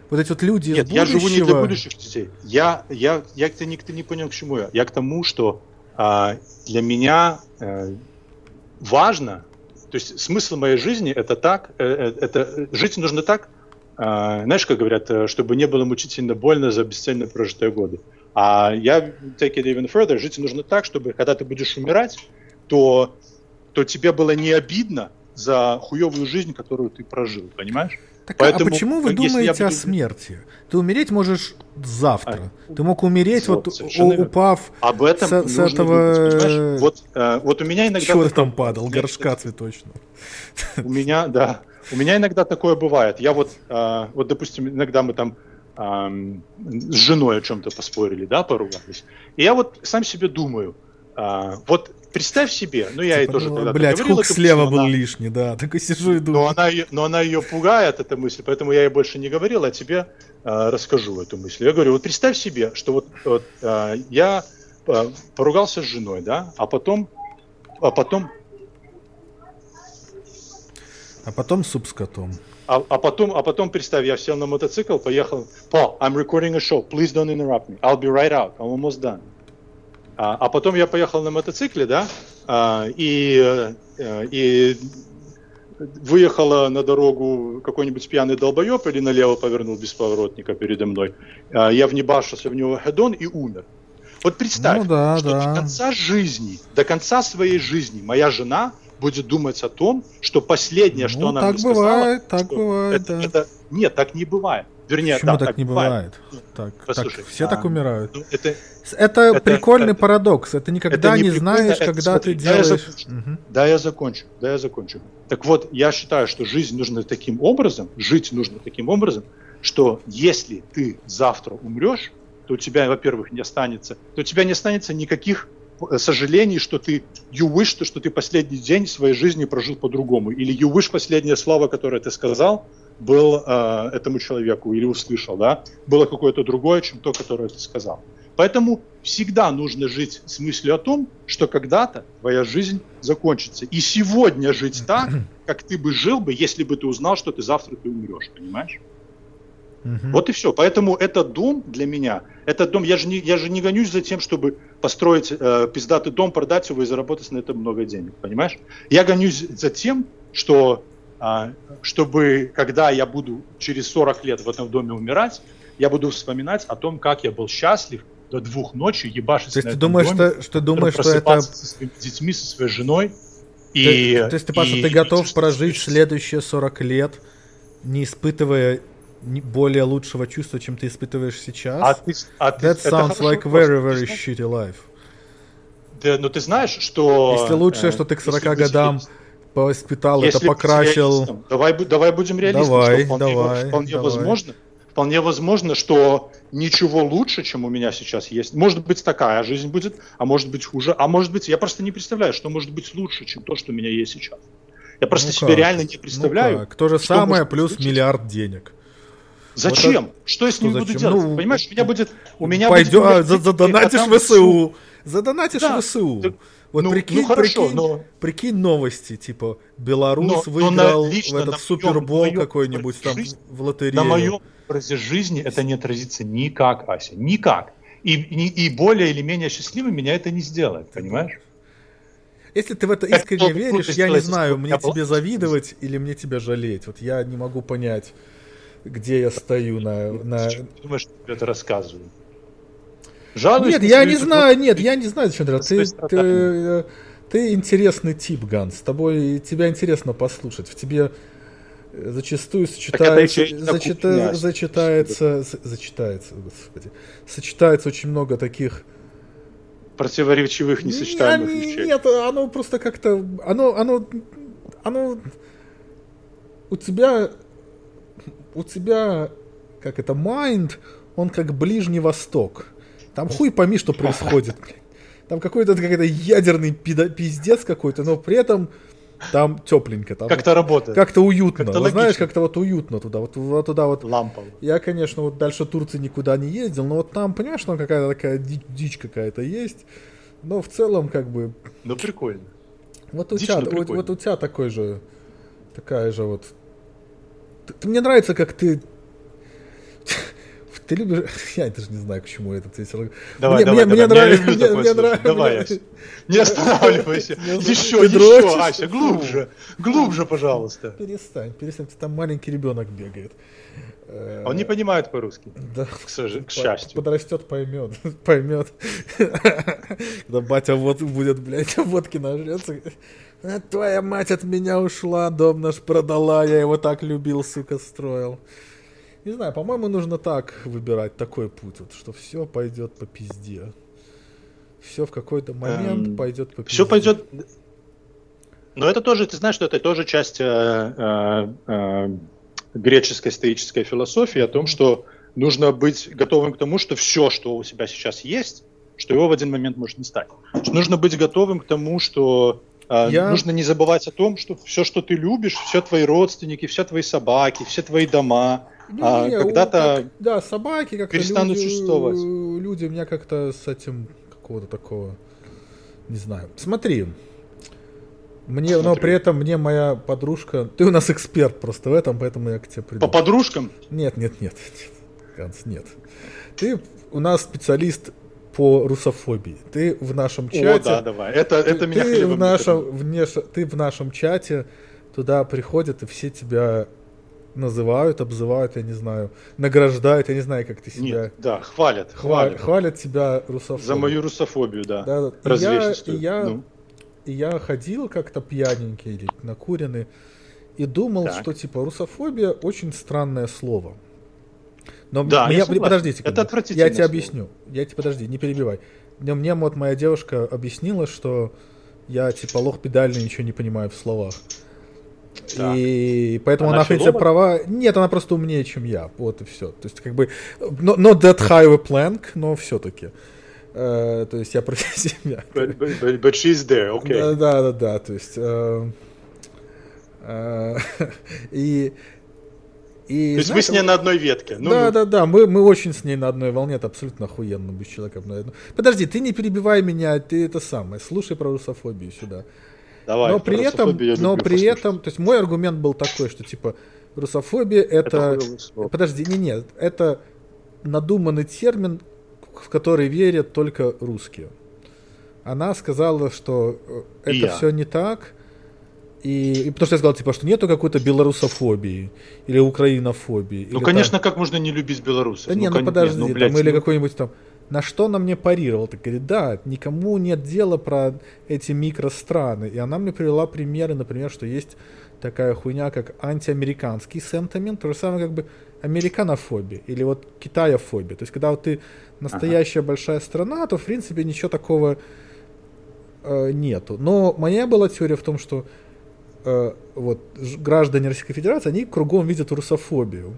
Speaker 1: вот эти вот люди
Speaker 2: Нет, из будущего... я живу не для будущих детей. Я, я, я, ты, не, ты не понял, к чему я. Я к тому, что а, для меня а, важно, то есть смысл моей жизни это так, э, э, это жить нужно так, а, знаешь, как говорят, э, чтобы не было мучительно больно за бесцельно прожитые годы. А я take it even further, жить нужно так, чтобы когда ты будешь умирать, то, то тебе было не обидно за хуевую жизнь, которую ты прожил, понимаешь?
Speaker 1: Так, а Поэтому, а почему вы думаете буду... о смерти? Ты умереть можешь завтра. А, Ты мог умереть, вот, вот упав
Speaker 2: Об этом с, с этого... Думать, вот, э, вот у меня иногда...
Speaker 1: Чего ты там падал? Горшка цветочного.
Speaker 2: У меня, да. У меня иногда такое бывает. Я вот, э, вот, допустим, иногда мы там эм, с женой о чем-то поспорили, да, поругались. И я вот сам себе думаю, э, вот представь себе, ну я типа, ей тоже
Speaker 1: ну, тогда Блять, хук слева мысль, был она, лишний, да, так и сижу и думаю.
Speaker 2: Но она, но она ее пугает, эта мысль, поэтому я ей больше не говорил, а тебе э, расскажу эту мысль. Я говорю, вот представь себе, что вот, вот э, я э, поругался с женой, да, а потом, а потом
Speaker 1: а потом суп с котом.
Speaker 2: А, а, потом, а потом, представь, я сел на мотоцикл, поехал. Paul, I'm recording a show. Please don't interrupt me. I'll be right out. I'm almost done. А, а потом я поехал на мотоцикле, да, а, и, э, и выехала на дорогу какой-нибудь пьяный долбоеб или налево повернул без поворотника передо мной. А, я внебашился в него хедон и умер. Вот представь, ну, да, что да. до конца жизни, до конца своей жизни моя жена будет думать о том, что последнее, ну, что она
Speaker 1: так
Speaker 2: мне
Speaker 1: бывает,
Speaker 2: сказала,
Speaker 1: так бывает,
Speaker 2: это, да. это, нет, так не бывает. Вернее,
Speaker 1: Почему
Speaker 2: да,
Speaker 1: так, так не бывает? бывает? Так,
Speaker 2: Послушай,
Speaker 1: так, все а, так умирают.
Speaker 2: Ну, это,
Speaker 1: это, это прикольный это, парадокс. Это никогда это не, не знаешь, это, когда смотри, ты делаешь.
Speaker 2: Да я, угу. да, я закончу. Да, я закончу. Так вот, я считаю, что жизнь нужна таким образом, жить нужно таким образом, что если ты завтра умрешь, то у тебя, во-первых, не останется, то у тебя не останется никаких Э, сожалений, что ты you wish, что ты последний день своей жизни прожил по-другому. Или you wish последнее слово, которое ты сказал, был э, этому человеку или услышал, да, было какое-то другое, чем то, которое ты сказал. Поэтому всегда нужно жить с мыслью о том, что когда-то твоя жизнь закончится. И сегодня жить так, как ты бы жил бы, если бы ты узнал, что ты завтра ты умрешь, понимаешь? Угу. Вот и все. Поэтому этот дом для меня, этот дом, я же не, я же не гонюсь за тем, чтобы построить э, пиздатый дом, продать его и заработать на этом много денег, понимаешь? Я гонюсь за тем, что чтобы, когда я буду через 40 лет в этом доме умирать, я буду вспоминать о том, как я был счастлив до двух ночи, ебашить
Speaker 1: то есть на ты думаешь, доме, что, что думаешь, что это...
Speaker 2: со своими детьми, со своей женой.
Speaker 1: И, то, то есть ты, Паша, и, ты готов прожить следующие 40 лет, не испытывая более лучшего чувства, чем ты испытываешь сейчас. А ты, а ты, That sounds like very, very shitty life.
Speaker 2: Да, но ты знаешь, что...
Speaker 1: Если лучшее, э, что ты к 40 годам воспитал, это покрасил...
Speaker 2: Давай, давай будем реалистами,
Speaker 1: давай,
Speaker 2: вполне,
Speaker 1: давай,
Speaker 2: вполне
Speaker 1: давай.
Speaker 2: возможно, вполне возможно, что ничего лучше, чем у меня сейчас есть. Может быть такая жизнь будет, а может быть хуже, а может быть, я просто не представляю, что может быть лучше, чем то, что у меня есть сейчас. Я просто ну себе как? реально не представляю.
Speaker 1: Ну как? То же самое плюс миллиард денег.
Speaker 2: Зачем? Вот что я с ним буду делать? Ну, Понимаешь, у меня будет... У меня
Speaker 1: пойдет, будет... А, задонатишь в СУ. Задонатишь да. в СУ. Вот
Speaker 2: ну,
Speaker 1: прикинь,
Speaker 2: ну, хорошо,
Speaker 1: прикинь,
Speaker 2: но...
Speaker 1: прикинь новости, типа, Беларусь но, выиграл но лично, в этот Супербол какой-нибудь там жизни, в лотерею.
Speaker 2: На моем образе жизни это не отразится никак, Ася, никак. И, и, и более или менее счастливым меня это не сделает, понимаешь?
Speaker 1: Если ты в это искренне веришь, я не знаю, мне тебе завидовать или мне тебя жалеть. Вот я не могу понять где я стою на... на...
Speaker 2: Ты думаешь, что это рассказываю?
Speaker 1: Жалуюсь нет, я не знаю, нет, я не знаю, зачем ты, ты, ты, ты интересный тип, Ганс. С тобой тебя интересно послушать. В тебе зачастую сочетается, зачита, зачитается, зачитается, господи, сочетается очень много таких
Speaker 2: противоречивых, несочетаемых не, вещей.
Speaker 1: Нет, оно просто как-то, оно, оно, оно, у тебя у тебя, как это, mind, он как Ближний Восток. Там хуй пойми, что происходит. Там какой-то какой-то ядерный пиздец какой-то, но при этом там тепленько. Там
Speaker 2: как-то работает.
Speaker 1: Как-то уютно. Как вот, знаешь, как-то вот уютно туда. Вот, вот туда вот.
Speaker 2: Лампа.
Speaker 1: Я, конечно, вот дальше Турции никуда не ездил, но вот там, понимаешь, там какая-то такая дичь, дичь какая-то есть. Но в целом, как бы.
Speaker 2: Ну, прикольно.
Speaker 1: Вот у, тебя, вот, вот у тебя такой же. Такая же вот ты, ты, мне нравится, как ты... Ты любишь... Я даже не знаю, к чему это ты
Speaker 2: Давай, мне, давай, мне, давай. Мне, нравится, мне, мне нравится. Давай, Ася. Не останавливайся. Еще, еще, Ася, глубже. Глубже, пожалуйста.
Speaker 1: Перестань, перестань. Там маленький ребенок бегает.
Speaker 2: Он не понимает по-русски. Да. К, сож... к счастью.
Speaker 1: Подрастет, поймет. Поймет. Когда батя вот будет, блядь, водки нажрется. А твоя мать от меня ушла, дом наш продала, я его так любил, сука, строил. Не знаю, по-моему, нужно так выбирать такой путь, вот, что все пойдет по пизде. Все в какой-то момент эм, пойдет по пизде.
Speaker 2: Все пойдет. Но это тоже, ты знаешь, что это тоже часть э, э, э, греческой стоической философии о том, что нужно быть готовым к тому, что все, что у тебя сейчас есть, что его в один момент может не стать. Нужно быть готовым к тому, что э, я... нужно не забывать о том, что все, что ты любишь, все твои родственники, все твои собаки, все твои дома,
Speaker 1: не, а, когда-то как, да, собаки как-то перестанут люди, существовать. Люди у меня как-то с этим какого-то такого, не знаю. Смотри, мне, Смотрю. но при этом мне моя подружка, ты у нас эксперт просто в этом, поэтому я к тебе приду.
Speaker 2: По подружкам?
Speaker 1: Нет, нет, нет, нет, Ганс, нет. Ты у нас специалист по русофобии. Ты в нашем чате. О,
Speaker 2: да, давай. Это, это
Speaker 1: ты,
Speaker 2: меня
Speaker 1: ты в нашем, вне, ты в нашем чате туда приходят, и все тебя называют, обзывают, я не знаю, награждают, я не знаю, как ты себя...
Speaker 2: Нет, да, хвалят,
Speaker 1: хвалят. Хвалят тебя русофобию.
Speaker 2: За мою русофобию, да.
Speaker 1: да, да. И я, и я, ну. и я ходил как-то пьяненький или накуренный и думал, так. что типа русофобия очень странное слово. Но да, меня, подождите, это отвратительно. Я тебе слово. объясню. Я тебе подожди, не перебивай. Но мне вот моя девушка объяснила, что я типа лох педальный, ничего не понимаю в словах. Так. И поэтому она, она принципе, права. Нет, она просто умнее, чем я. Вот и все. То есть, как бы, not, not that high a plank, но все-таки. Uh, то есть я про себя.
Speaker 2: But, but, but, she's there, okay.
Speaker 1: Да, да, да, да. То есть. Uh, uh, и
Speaker 2: и, То есть знаете, вы с ней на одной ветке.
Speaker 1: Ну, да, ну. да, да, мы, мы очень с ней на одной волне, это абсолютно охуенно быть человеком. Подожди, ты не перебивай меня, ты это самое, слушай про русофобию сюда. Давай, но при этом, но при послушать. этом, то есть мой аргумент был такой, что типа русофобия это, это подожди, не нет, это надуманный термин, в который верят только русские. Она сказала, что э, это все не так, и, и потому что я сказал, типа, что нету какой-то белорусофобии или украинофобии.
Speaker 2: Ну,
Speaker 1: или
Speaker 2: конечно, там... как можно не любить белорусов?
Speaker 1: Да ну, не, ну подожди, ну, блядь, там, или ну... какой-нибудь там на что она мне парировала? Так говорит, да, никому нет дела про эти микространы. И она мне привела примеры, например, что есть такая хуйня, как антиамериканский сентимент, то же самое как бы американофобия или вот китаyoфобия. То есть, когда вот ты настоящая ага. большая страна, то, в принципе, ничего такого э, нету. Но моя была теория в том, что э, вот граждане Российской Федерации, они кругом видят русофобию.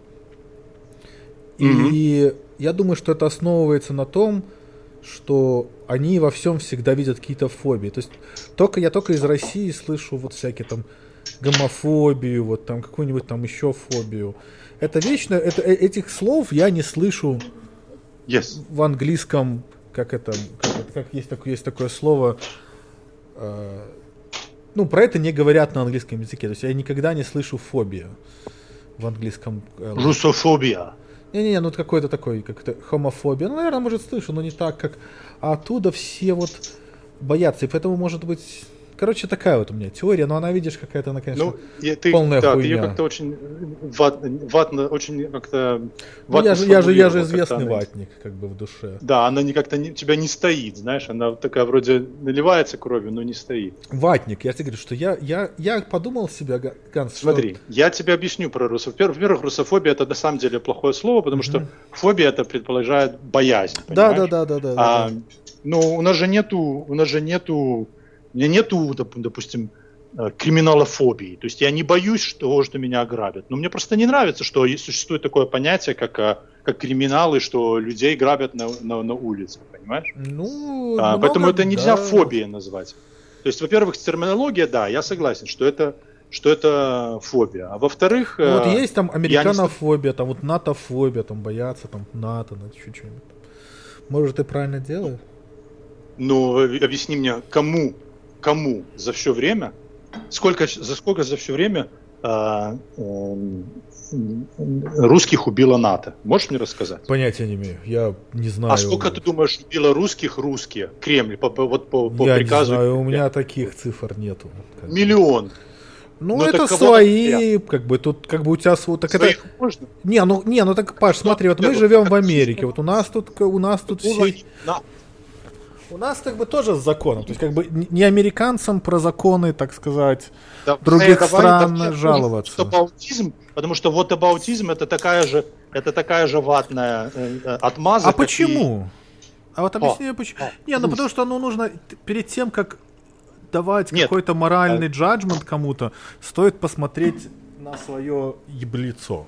Speaker 1: И mm-hmm. Я думаю, что это основывается на том, что они во всем всегда видят какие-то фобии. То есть только я только из России слышу вот всякие там гомофобию, вот там какую-нибудь там еще фобию. Это вечно, это, э, этих слов я не слышу
Speaker 2: yes.
Speaker 1: в английском, как это, как, как есть, такое, есть такое слово, э, ну, про это не говорят на английском языке. То есть я никогда не слышу фобия в английском.
Speaker 2: Э, Русофобия.
Speaker 1: Не-не-не, ну какой-то такой, как то хомофобия. Ну, наверное, может, слышу, но не так, как... Оттуда все вот боятся. И поэтому, может быть, Короче, такая вот у меня теория, но она, видишь, какая-то, она, конечно, ну,
Speaker 2: я, ты, полная да, хуйня. ты ее как-то очень ват, ватно, очень как-то
Speaker 1: ну, я же, я же, я же известный она, ватник, как бы в душе.
Speaker 2: Да, она не как-то не, тебя не стоит, знаешь, она такая вроде наливается кровью, но не стоит.
Speaker 1: Ватник, я тебе говорю, что я, я, я подумал себя, Ганс,
Speaker 2: Смотри, что... я тебе объясню про русофобию. Во-первых, русофобия это на самом деле плохое слово, потому mm-hmm. что фобия это предполагает боязнь,
Speaker 1: Да, да, да, да, да.
Speaker 2: А, да. Ну, у нас же нету, у нас же нету у меня нету, допустим, э, криминалофобии. То есть я не боюсь того, что меня ограбят. Но мне просто не нравится, что существует такое понятие, как, э, как криминалы, что людей грабят на, на, на улице, понимаешь?
Speaker 1: Ну,
Speaker 2: а, много, поэтому это нельзя да. фобией назвать. То есть, во-первых, терминология, да, я согласен, что это что это фобия. А во-вторых...
Speaker 1: Ну, вот э, есть там американофобия, не... там вот натофобия, там бояться там НАТО, на чуть-чуть. Может, ты правильно делаешь?
Speaker 2: Ну, объясни мне, кому кому за все время, сколько, за сколько за все время э, э, русских убило НАТО? Можешь мне рассказать?
Speaker 1: Понятия не имею, я не знаю.
Speaker 2: А сколько ты думаешь убило русских русские? Кремль, по, по, вот по, по
Speaker 1: я
Speaker 2: приказу?
Speaker 1: не знаю, у меня таких цифр нету.
Speaker 2: Миллион.
Speaker 1: Ну, ну это свои, как бы тут, как бы у тебя вот так Своих это. Можно? Не, ну не, ну так, Паш, смотри, вот мы живем в Америке, вот у нас тут, у нас тут все. У нас как бы тоже с законом. То есть как бы не американцам про законы, так сказать, да, других стран да, жаловаться.
Speaker 2: Что аутизм, потому что вот абаутизм это такая же, это такая же ватная э, отмаза.
Speaker 1: А почему? И... А вот объясни, почему. О, не, ну потому что ну, нужно перед тем, как давать какой-то моральный а... джаджмент кому-то, стоит посмотреть на свое еблицо.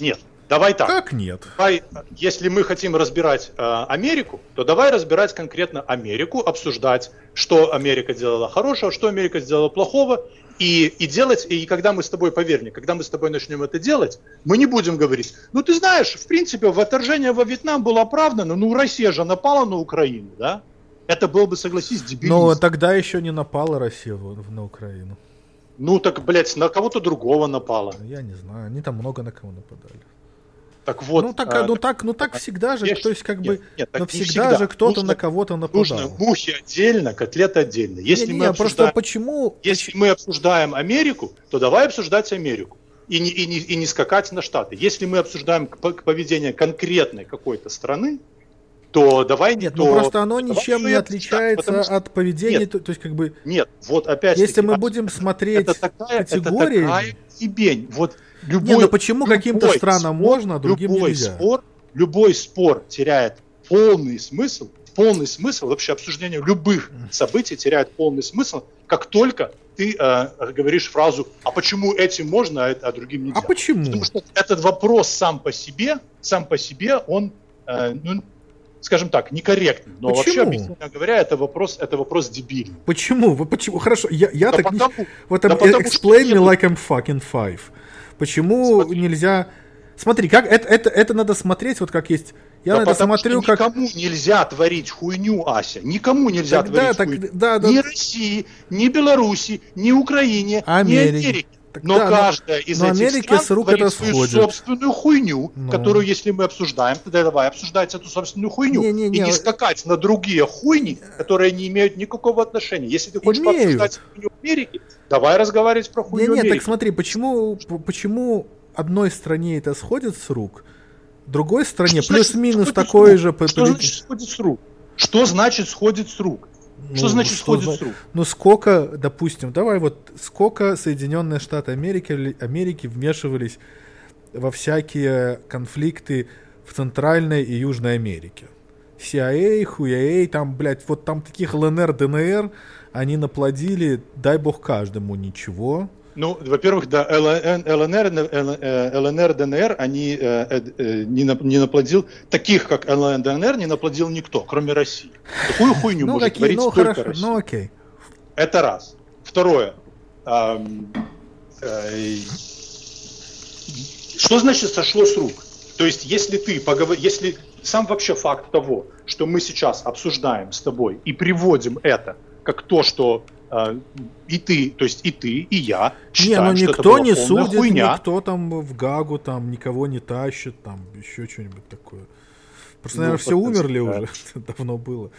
Speaker 2: Нет, Давай так.
Speaker 1: Как нет?
Speaker 2: Давай, если мы хотим разбирать э, Америку, то давай разбирать конкретно Америку, обсуждать, что Америка делала хорошего, что Америка сделала плохого, и, и делать, и когда мы с тобой, поверь мне, когда мы с тобой начнем это делать, мы не будем говорить, ну ты знаешь, в принципе, вторжение во Вьетнам было оправдано, ну Россия же напала на Украину, да? Это был бы, согласись, дебилизм.
Speaker 1: Но тогда еще не напала Россия на Украину.
Speaker 2: Ну так, блядь, на кого-то другого напала.
Speaker 1: Я не знаю, они там много на кого нападали.
Speaker 2: Так вот.
Speaker 1: Ну так, а, ну так, ну так всегда же, то есть как нет, бы, нет, но всегда, всегда же кто-то нужно, на кого-то нападал.
Speaker 2: Нужно мухи отдельно, котлеты отдельно. Если не,
Speaker 1: мы не, обсуждаем, просто почему?
Speaker 2: Если мы обсуждаем Америку, то давай обсуждать Америку и не, и не, и не скакать на Штаты. Если мы обсуждаем поведение конкретной какой-то страны, то давай
Speaker 1: нет, ну то, ну просто оно ничем не отличается что, от поведения, нет, то, то есть как бы.
Speaker 2: Нет, вот опять.
Speaker 1: Если мы будем смотреть это такая, категории, это такая
Speaker 2: ебень. Вот любой.
Speaker 1: Не, ну почему каким-то странам спор, можно, а другим
Speaker 2: любой
Speaker 1: нельзя?
Speaker 2: Спор, любой спор теряет полный смысл, полный смысл вообще обсуждение любых событий теряет полный смысл, как только ты э, говоришь фразу, а почему этим можно, а, а другим нельзя?
Speaker 1: А почему?
Speaker 2: Потому что этот вопрос сам по себе, сам по себе, он э, ну, скажем так, некорректным. Но почему? вообще, объективно говоря, это вопрос, это вопрос дебильный.
Speaker 1: Почему? Вы почему? Хорошо, я, я да так потому, не... Вот да explain me like I'm fucking five. Почему Смотри. нельзя... Смотри, как это, это, это надо смотреть, вот как есть. Я
Speaker 2: да
Speaker 1: на это смотрю,
Speaker 2: никому как... нельзя творить хуйню, Ася. Никому нельзя Тогда,
Speaker 1: творить так, хуйню. Да, да.
Speaker 2: Ни России, ни Беларуси, ни Украине,
Speaker 1: Америки.
Speaker 2: ни Америке. Так, но да, каждая из но этих
Speaker 1: Америке стран с рук это свою
Speaker 2: сходит. собственную хуйню, ну. которую, если мы обсуждаем, тогда давай обсуждать эту собственную хуйню. Не, не, не. И не скакать на другие хуйни, которые не имеют никакого отношения. Если ты хочешь Имеют. обсуждать хуйню Америки, давай разговаривать про хуйню
Speaker 1: не,
Speaker 2: не,
Speaker 1: так смотри, почему, почему одной стране это сходит с рук, другой стране плюс-минус такое же...
Speaker 2: Что значит сходит с рук? Что значит сходит с рук? Что ну, значит что сходит с рук?
Speaker 1: Ну сколько, допустим, давай вот сколько Соединенные Штаты Америки, Америки вмешивались во всякие конфликты в Центральной и Южной Америке. CIA, хуя там, блядь, вот там таких ЛНР, ДНР, они наплодили, дай бог каждому, ничего.
Speaker 2: Ну, во-первых, да, ЛНР, э, ЛНР, ДНР, они э, э, не, не наплодил, таких как ЛНР, ДНР, не наплодил никто, кроме России. Такую хуйню ну, может такие, творить ну, только хорошо, Россия.
Speaker 1: Ну, окей.
Speaker 2: Это раз. Второе. Э, что значит сошло с рук? То есть, если ты поговор... если сам вообще факт того, что мы сейчас обсуждаем с тобой и приводим это как то, что и ты, то есть и ты, и я
Speaker 1: считаем, не, ну никто не судит, хуйня. никто там в Гагу там никого не тащит, там еще что-нибудь такое. Просто, ну, наверное, все умерли да. уже, давно было.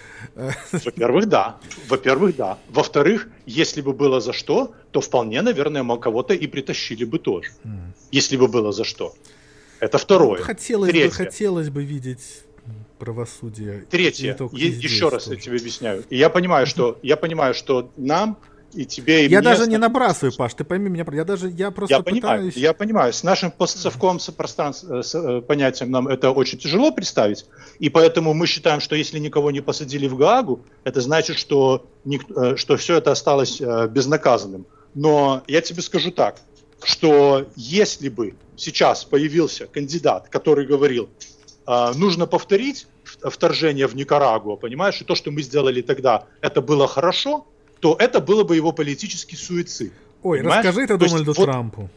Speaker 2: Во-первых, да. Во-первых, да. Во-вторых, если бы было за что, то вполне, наверное, кого-то и притащили бы тоже. Mm. Если бы было за что. Это второе.
Speaker 1: Хотелось Третье. бы, хотелось бы видеть правосудия.
Speaker 2: Третье, еще раз тоже. я тебе объясняю. И я понимаю, что я понимаю, что нам и тебе, и
Speaker 1: Я мне, даже не набрасываю, Паш, ты пойми меня, я даже, я просто
Speaker 2: я понимаю, Я понимаю, с нашим постсовковым пространством, с, э, понятием нам это очень тяжело представить, и поэтому мы считаем, что если никого не посадили в Гаагу, это значит, что, никто, э, что все это осталось э, безнаказанным. Но я тебе скажу так, что если бы сейчас появился кандидат, который говорил, нужно повторить вторжение в Никарагуа, понимаешь, и то, что мы сделали тогда, это было хорошо, то это было бы его политический суицид.
Speaker 1: Ой, понимаешь? расскажи это то Дональду есть, Трампу. Вот,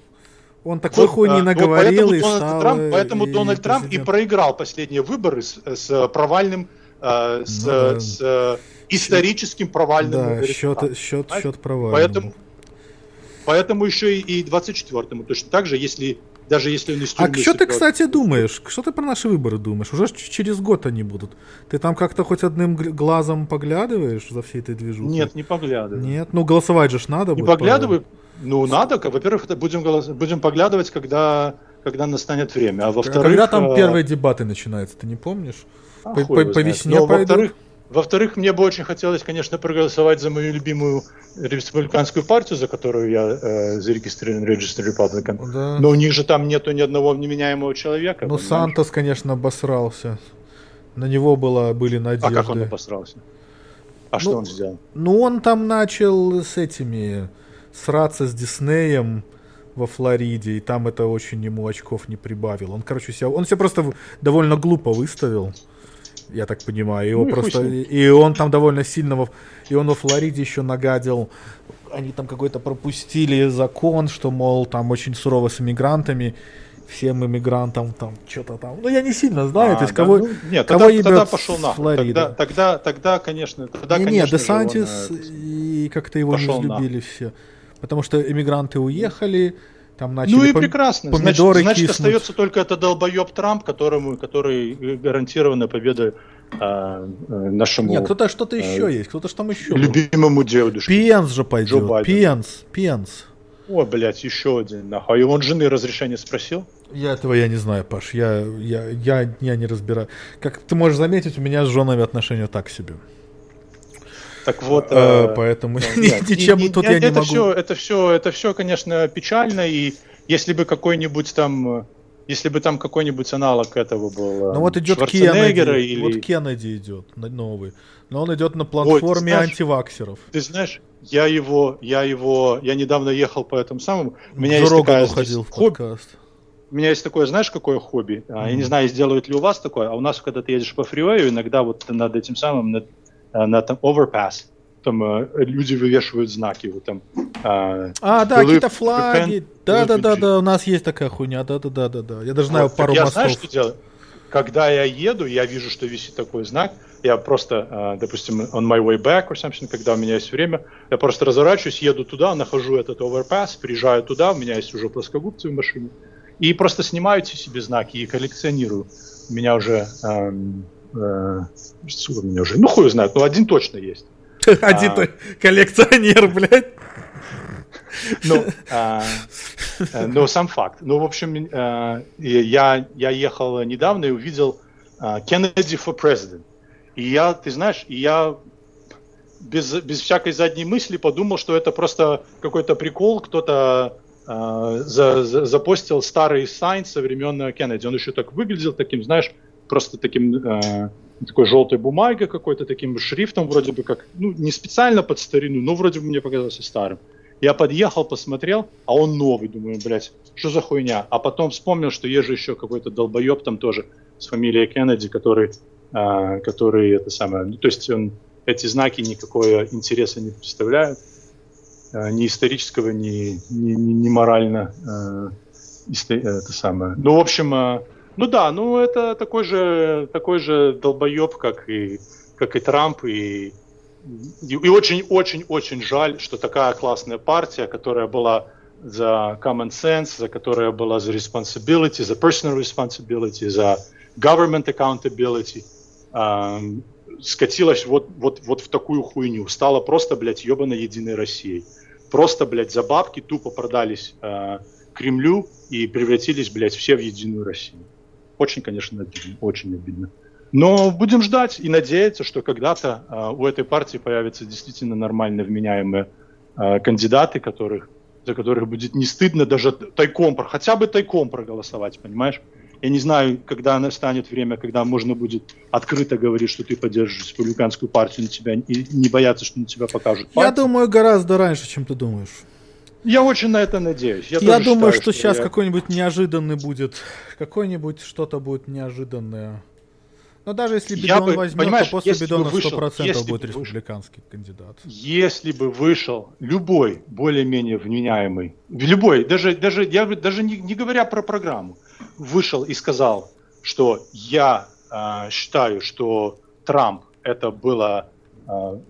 Speaker 1: он такой вот, хуйни наговорил
Speaker 2: вот
Speaker 1: и
Speaker 2: Дональд
Speaker 1: стал...
Speaker 2: Трамп, поэтому и Дональд Трамп президент. и проиграл последние выборы с, с провальным, э, с, ну, с э, историческим провальным
Speaker 1: Да, счет, счет, счет провальным.
Speaker 2: Поэтому, поэтому еще и, и 24-му точно так же, если даже если он из
Speaker 1: А что ты, кстати, думаешь? Что ты про наши выборы думаешь? Уже через год они будут. Ты там как-то хоть одним глазом поглядываешь за всей этой движухой?
Speaker 2: Нет, не поглядываю.
Speaker 1: Нет? Ну, голосовать же ж надо
Speaker 2: Не поглядываю? По... Ну, надо. Во-первых, это будем, голос... будем поглядывать, когда, когда настанет время. А во-вторых...
Speaker 1: Когда там э, первые дебаты начинаются, ты не помнишь?
Speaker 2: А по, по, по весне Но, Во-вторых, во-вторых, мне бы очень хотелось, конечно, проголосовать за мою любимую республиканскую партию, за которую я э, зарегистрирован Register Republican. Да. Но у них же там нету ни одного неменяемого человека.
Speaker 1: Ну, Сантос, конечно, обосрался. На него было, были надежды.
Speaker 2: А как он обосрался? А ну, что он сделал?
Speaker 1: Ну, он там начал с этими сраться с Диснеем во Флориде, и там это очень ему очков не прибавил. Он, короче, себя, он себя просто довольно глупо выставил, я так понимаю. Его
Speaker 2: Ну
Speaker 1: просто, и он там довольно сильно, во- и он во Флориде еще нагадил. Они там какой-то пропустили закон, что, мол, там очень сурово с иммигрантами, всем иммигрантам там что-то там. Ну, я не сильно знаю,
Speaker 2: А,
Speaker 1: то есть
Speaker 2: да,
Speaker 1: кого,
Speaker 2: ну, нет,
Speaker 1: кого
Speaker 2: тогда, тогда пошел
Speaker 1: с
Speaker 2: нахуй.
Speaker 1: Флориды?
Speaker 2: Тогда, тогда, тогда, конечно, тогда,
Speaker 1: не, не,
Speaker 2: конечно же,
Speaker 1: Десантис
Speaker 2: он, э,
Speaker 1: и как-то его не взлюбили все. Потому что иммигранты уехали, там начали
Speaker 2: Ну и
Speaker 1: пом-
Speaker 2: прекрасно. Значит,
Speaker 1: помидоры
Speaker 2: значит
Speaker 1: киснуть.
Speaker 2: остается только это долбоеб Трамп, которому, который э, гарантированно победа а, э, нашему
Speaker 1: Нет, кто-то что-то еще
Speaker 2: э,
Speaker 1: есть, кто-то ж там еще. был.
Speaker 2: любимому дедушке.
Speaker 1: Пенс же пойдет. Пенс, Пенс.
Speaker 2: О, блядь, еще один, нахуй. И он жены разрешение спросил?
Speaker 1: Я этого я не знаю, Паш. Я, я, я, я не разбираю. Как ты можешь заметить, у меня с женами отношения так себе.
Speaker 2: Так вот,
Speaker 1: Э, поэтому
Speaker 2: э,
Speaker 1: ни-
Speaker 2: нет,
Speaker 1: ничем тут
Speaker 2: это
Speaker 1: я не могу.
Speaker 2: Все, это все, это все, конечно, печально. И если бы какой-нибудь там, если бы там какой-нибудь аналог этого был, э,
Speaker 1: Ну вот идет Кеннеди.
Speaker 2: или
Speaker 1: Вот Кеннеди идет новый. Но он идет на платформе
Speaker 2: знаешь-
Speaker 1: антиваксеров.
Speaker 2: Ты знаешь, я его, я его, я недавно ехал по этому самому. У меня есть такая
Speaker 1: уходил
Speaker 2: здесь
Speaker 1: в
Speaker 2: хобби.
Speaker 1: подкаст.
Speaker 2: У меня есть такое, знаешь, какое хобби? А, Я не знаю, сделают ли у вас такое, а у нас, когда ты едешь по фривею, иногда вот над этим самым, над, на там overpass, там э, люди вывешивают знаки, вот там. а,
Speaker 1: А, да, какие-то флаги. Да, да, да, да, у нас есть такая хуйня. Да, да, да, да, да. Я даже знаю
Speaker 2: Вот,
Speaker 1: пару
Speaker 2: я
Speaker 1: мостов.
Speaker 2: знаю, что делаю. Когда я еду, я вижу, что висит такой знак. Я просто, а, допустим, on my way back or something, когда у меня есть время, я просто разворачиваюсь, еду туда, нахожу этот overpass, приезжаю туда, у меня есть уже плоскогубцы в машине, и просто снимаю эти себе знаки и коллекционирую. У меня уже, эм, э, сука, меня уже, ну хуй знает, ну один точно есть.
Speaker 1: Один
Speaker 2: А.
Speaker 1: коллекционер, блядь.
Speaker 2: Ну, а, э, ну, сам факт. Ну, в общем, э, и я, я ехал недавно и увидел а, Kennedy for President. И я, ты знаешь, и я без, без всякой задней мысли подумал, что это просто какой-то прикол, кто-то а, за- за- запостил старый сайн со времен Кеннеди. Он еще так выглядел таким, знаешь, просто таким э, такой желтой бумагой какой-то, таким шрифтом вроде бы как, ну, не специально под старину, но вроде бы мне показался старым. Я подъехал, посмотрел, а он новый. Думаю, блядь, что за хуйня? А потом вспомнил, что есть же еще какой-то долбоеб там тоже с фамилией Кеннеди, который, а, который это самое... Ну, то есть он, эти знаки никакого интереса не представляют. а, ни исторического, ни, ни, ни, морально э, исто- это самое. Ну, в общем, э, ну да, ну это такой же, такой же долбоеб, как и, как и Трамп, и, и, очень-очень-очень жаль, что такая классная партия, которая была за common sense, за которая была за responsibility, за personal responsibility, за government accountability, эм, скатилась вот, вот, вот в такую хуйню. Стала просто, блядь, ебаной единой Россией. Просто, блядь, за бабки тупо продались э, Кремлю и превратились, блядь, все в единую Россию. Очень, конечно, обидно. Очень обидно. Но будем ждать и надеяться, что когда-то э, у этой партии появятся действительно нормально вменяемые э, кандидаты, которых, за которых будет не стыдно даже тайком, хотя бы тайком проголосовать, понимаешь? Я не знаю, когда настанет время, когда можно будет открыто говорить, что ты поддерживаешь республиканскую партию, на тебя и не бояться, что на тебя покажут.
Speaker 1: Я
Speaker 2: пальцем.
Speaker 1: думаю, гораздо раньше, чем ты думаешь.
Speaker 2: Я очень на это надеюсь. Я,
Speaker 1: Я, думаю,
Speaker 2: считаю,
Speaker 1: что, сейчас
Speaker 2: я-
Speaker 1: какой-нибудь неожиданный будет. Какой-нибудь что-то будет неожиданное. Но даже если Бидон
Speaker 2: бы-
Speaker 1: возьмет, то после
Speaker 2: если бы
Speaker 1: Бидона
Speaker 2: вышел-
Speaker 1: 100%
Speaker 2: если
Speaker 1: будет
Speaker 2: бы вышел-
Speaker 1: республиканский кандидат.
Speaker 2: Если бы вышел любой более-менее вменяемый, любой, даже, даже, я даже не, не говоря про программу, вышел и сказал, что я а, считаю, что Трамп это было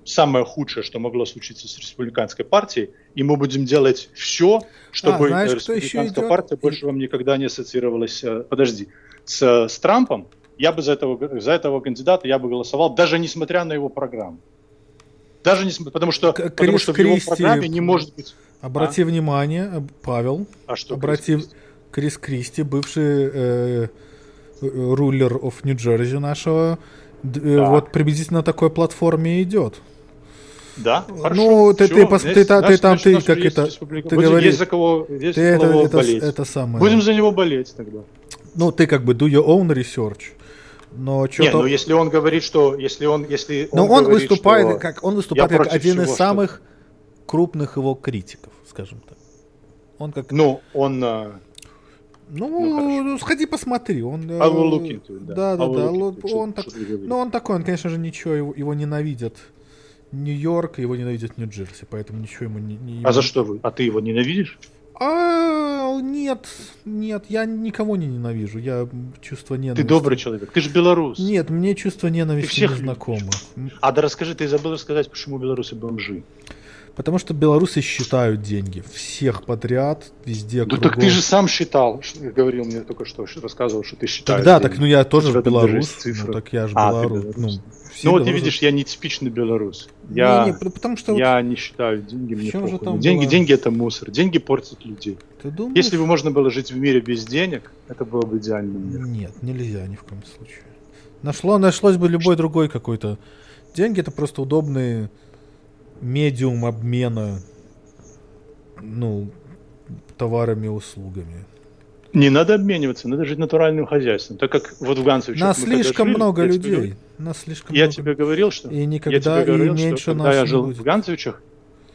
Speaker 2: самое худшее, что могло случиться с республиканской партией, и мы будем делать все, чтобы
Speaker 1: А, знаешь,
Speaker 2: э, республиканская партия больше вам никогда не ассоциировалась. э, Подожди, с, с Трампом я бы за этого, за этого кандидата я бы голосовал, даже несмотря на его программу. Даже несмотря, потому что,
Speaker 1: К-
Speaker 2: потому
Speaker 1: Крис
Speaker 2: что в его
Speaker 1: Кристи-
Speaker 2: программе не может быть.
Speaker 1: Обрати внимание, об- Павел,
Speaker 2: А что?
Speaker 1: обрати
Speaker 2: Крис Кристи?
Speaker 1: Крис Кристи, бывший э, э, рулер of Нью-Джерси нашего, д- э, вот приблизительно на такой платформе идет.
Speaker 2: Да, хорошо.
Speaker 1: Ну, ты- ты пос- ты та- ты
Speaker 2: значит,
Speaker 1: там,
Speaker 2: значит,
Speaker 1: ты как это-
Speaker 2: республика.
Speaker 1: ты говоришь-
Speaker 2: есть за кого, есть
Speaker 1: Ты
Speaker 2: за
Speaker 1: это,
Speaker 2: кого
Speaker 1: это,
Speaker 2: болеть.
Speaker 1: это самое.
Speaker 2: Будем за него болеть тогда.
Speaker 1: Ну, ты как бы do your own research. Но
Speaker 2: Не,
Speaker 1: что-то...
Speaker 2: ну если он говорит, что если он, если
Speaker 1: Но он,
Speaker 2: говорит,
Speaker 1: выступает
Speaker 2: что-
Speaker 1: как он выступает как один из
Speaker 2: всего, что-
Speaker 1: самых крупных его критиков, скажем так. Он как...
Speaker 2: Ну, он... а,
Speaker 1: Ну,
Speaker 2: Ну,
Speaker 1: ну, сходи посмотри. Он,
Speaker 2: I will look into it, да.
Speaker 1: Да, да,
Speaker 2: will
Speaker 1: да.
Speaker 2: что-
Speaker 1: Он так, ну, он такой, он, конечно же, ничего, его, его ненавидят. Нью-Йорк, его ненавидят Нью-Джерси, поэтому ничего ему не... не-
Speaker 2: А за что вы? А ты его ненавидишь?
Speaker 1: А, нет, нет, я никого не ненавижу. Я чувство ненависти.
Speaker 2: Ты добрый человек. Ты же белорус.
Speaker 1: Нет, мне чувство ненависти
Speaker 2: всех
Speaker 1: не знакомо.
Speaker 2: А да расскажи, ты забыл рассказать, почему белорусы бомжи.
Speaker 1: Потому что белорусы считают деньги. Всех подряд, везде,
Speaker 2: Ну
Speaker 1: кругом.
Speaker 2: так ты же сам считал, говорил мне только что, рассказывал, что ты считаешь. Деньги.
Speaker 1: так, ну я тоже
Speaker 2: тебя
Speaker 1: белорус. Ну, так я же
Speaker 2: А,
Speaker 1: белорус.
Speaker 2: белорус.
Speaker 1: Ну,
Speaker 2: Ну вот ты видишь, я не типичный белорус.
Speaker 1: Не,
Speaker 2: Я,
Speaker 1: не, п- потому что вот
Speaker 2: я не считаю деньги, мне
Speaker 1: чем же там
Speaker 2: деньги,
Speaker 1: было?
Speaker 2: деньги это мусор. Деньги портят людей.
Speaker 1: ты думаешь...
Speaker 2: Если бы можно было жить в мире без денег, это было бы идеальным миром.
Speaker 1: Нет, нельзя ни в коем случае. Нашло, нашлось бы любой другой какой-то. Деньги это просто удобный медиум обмена, ну, товарами и услугами.
Speaker 2: Не надо обмениваться, надо жить натуральным хозяйством. Так как вот в Ганцевичах
Speaker 1: Нас слишком
Speaker 2: жили,
Speaker 1: много
Speaker 2: я тебе
Speaker 1: людей.
Speaker 2: говорил-
Speaker 1: Нас слишком
Speaker 2: Я
Speaker 1: много.
Speaker 2: тебе говорил, что
Speaker 1: И
Speaker 2: я
Speaker 1: никогда,
Speaker 2: тебе говорил,
Speaker 1: и меньше
Speaker 2: что когда я жил
Speaker 1: будет.
Speaker 2: в Ганцевичах,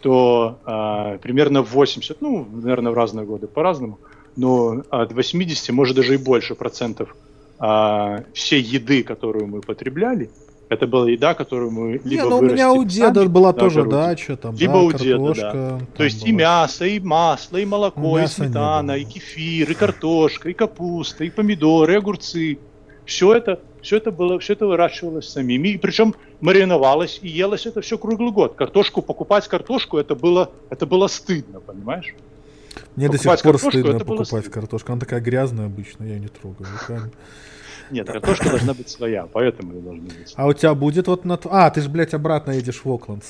Speaker 2: то а, примерно 80, ну, наверное, в разные годы по-разному, но от 80, может даже и больше процентов а, всей еды, которую мы потребляли, это была еда, которую мы либо
Speaker 1: Не, ну у меня у деда
Speaker 2: сами
Speaker 1: была тоже
Speaker 2: огороде,
Speaker 1: дача, там,
Speaker 2: Либо
Speaker 1: да,
Speaker 2: у деда,
Speaker 1: картошка.
Speaker 2: да.
Speaker 1: там
Speaker 2: То есть и
Speaker 1: была.
Speaker 2: мясо, и масло, и молоко,
Speaker 1: Ну,
Speaker 2: и сметана,
Speaker 1: было.
Speaker 2: и кефир, и картошка, и капуста, и помидоры, и огурцы. Все это, все это было, все это выращивалось самими. И причем мариновалось и елось это все круглый год. Картошку покупать картошку это было, это было стыдно, понимаешь?
Speaker 1: Мне до сих
Speaker 2: покупать
Speaker 1: пор стыдно
Speaker 2: было
Speaker 1: покупать
Speaker 2: стыдно.
Speaker 1: картошку. Она такая грязная обычно, я ее не трогаю.
Speaker 2: Нет, картошка должна быть своя, поэтому ее должна быть.
Speaker 1: А у тебя будет вот на... А, ты же, блядь, обратно едешь в Окленд.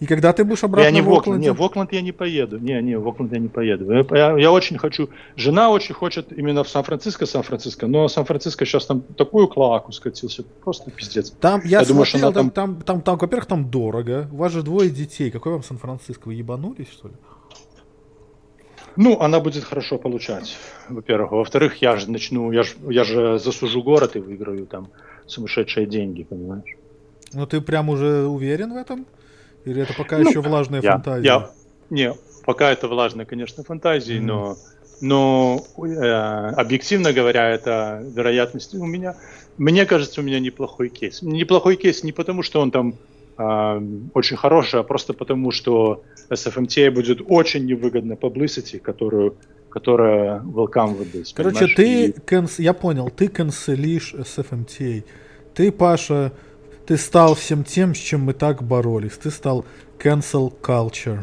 Speaker 1: И когда ты будешь обратно
Speaker 2: Я не
Speaker 1: в
Speaker 2: Окленд, не, в Окленд я не поеду. Не, не, в Окленд я не поеду. Я, я- я очень хочу. Жена очень хочет именно в Сан-Франциско, Сан-Франциско, но Сан-Франциско сейчас там такую клаку скатился, просто пиздец.
Speaker 1: Там, я,
Speaker 2: Я думаю, что
Speaker 1: смотрел,
Speaker 2: она
Speaker 1: там, там, там, там, во-первых, там дорого. У вас же двое детей. Какой вам Сан-Франциско? Вы ебанулись, что ли?
Speaker 2: Ну, она будет хорошо получать, во-первых. А Во-вторых, я же начну, я же, я же засужу город и выиграю там сумасшедшие деньги, понимаешь?
Speaker 1: Ну, ты прям уже уверен в этом? Или это пока
Speaker 2: Ну,
Speaker 1: еще влажная
Speaker 2: Я,
Speaker 1: фантазия?
Speaker 2: я- не, пока это влажно, конечно, фантазии,
Speaker 1: Мгм.
Speaker 2: но, но э, объективно говоря, это вероятность у меня. Мне кажется, у меня неплохой кейс. Неплохой кейс не потому, что он там э, очень хороший, а просто потому, что SFMTA будет очень невыгодно publicity, которую, которая welcome with.
Speaker 1: Короче, ты,
Speaker 2: И-
Speaker 1: канц- я понял, ты канцелишь SFMTA. Ты, Паша, ты стал всем тем, с чем мы так боролись. Ты стал cancel culture.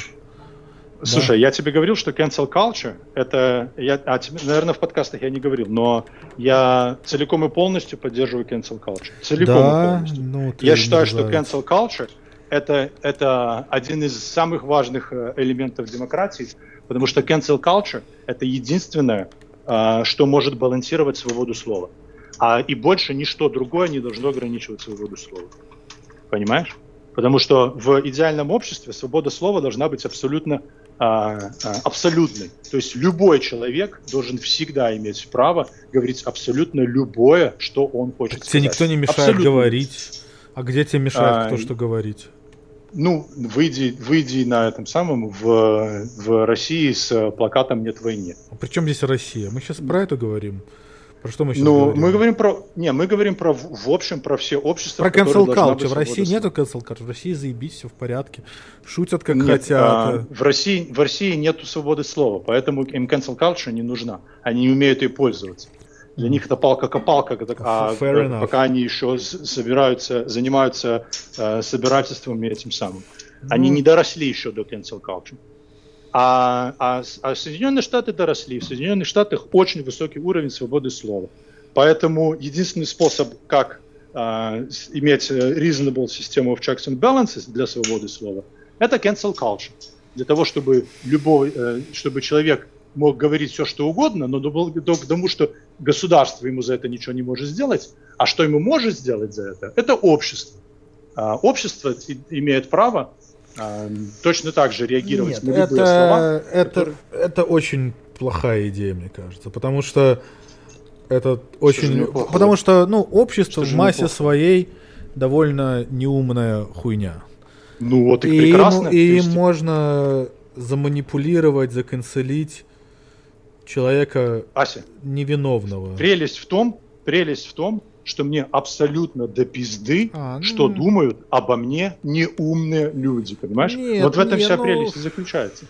Speaker 2: Слушай, я тебе говорил, что cancel culture это я, а тебе, наверное, в подкастах я не говорил, но я целиком и полностью поддерживаю cancel culture. Целиком и
Speaker 1: да,
Speaker 2: полностью.
Speaker 1: ну,
Speaker 2: Я считаю, что cancel culture это, это один из самых важных э, элементов демократии, потому что cancel culture это единственное, а, что может балансировать свободу слова. А и больше ничто другое не должно ограничивать свободу слова. Понимаешь? Потому что в идеальном обществе свобода слова должна быть абсолютно а, а, абсолютной. То есть любой человек должен всегда иметь право говорить абсолютно любое, что он хочет
Speaker 1: Тебе
Speaker 2: сказать.
Speaker 1: никто не мешает
Speaker 2: Абсолютно.
Speaker 1: говорить. А где тебе мешает
Speaker 2: А,
Speaker 1: кто что говорить?
Speaker 2: Ну, выйди, выйди на этом самом в, в России с плакатом «Нет войне».
Speaker 1: А при чем здесь Россия? Мы сейчас про это говорим. Про что мы сейчас
Speaker 2: Ну,
Speaker 1: говорим?
Speaker 2: мы говорим про... Не, мы говорим про, в общем, про все общества,
Speaker 1: Про cancel culture. В России
Speaker 2: слова.
Speaker 1: нету cancel culture. В России заебись, все в порядке. Шутят как
Speaker 2: Нет,
Speaker 1: хотят.
Speaker 2: а, в, России, в России нету свободы слова, поэтому им cancel culture не нужна. Они не умеют ей пользоваться. Для них это палка-копалка, а,
Speaker 1: enough.
Speaker 2: пока они еще собираются, занимаются э, собирательством и этим самым. Они
Speaker 1: Ну,
Speaker 2: не доросли еще до cancel culture. А, а, а Соединенные Штаты доросли. В Соединенных Штатах очень высокий уровень свободы слова. Поэтому единственный способ, как с- иметь э, reasonable систему of checks and balances для свободы слова, это cancel culture. Для того, чтобы любой, э, чтобы человек мог говорить все, что угодно, но до, до- к тому, что государство ему за это ничего не может сделать, а что ему может сделать за это, это общество. А, общество имеет право а, точно так же реагировать
Speaker 1: Нет,
Speaker 2: на любые
Speaker 1: это,
Speaker 2: слова.
Speaker 1: это,
Speaker 2: которые-
Speaker 1: это очень плохая идея, мне кажется. Потому что это очень...
Speaker 2: неплохое?
Speaker 1: Потому что, ну, общество
Speaker 2: Что
Speaker 1: в массе
Speaker 2: неплохое?
Speaker 1: своей довольно неумная хуйня.
Speaker 2: Ну вот и,
Speaker 1: и
Speaker 2: прекрасно.
Speaker 1: им, и им можно заманипулировать, заканцелить человека
Speaker 2: Ася,
Speaker 1: невиновного.
Speaker 2: прелесть в том, прелесть в том, что мне абсолютно до пизды,
Speaker 1: А, ну.
Speaker 2: что думают обо мне неумные люди, понимаешь?
Speaker 1: Нет,
Speaker 2: вот в этом
Speaker 1: не,
Speaker 2: вся
Speaker 1: ну,
Speaker 2: прелесть и заключается.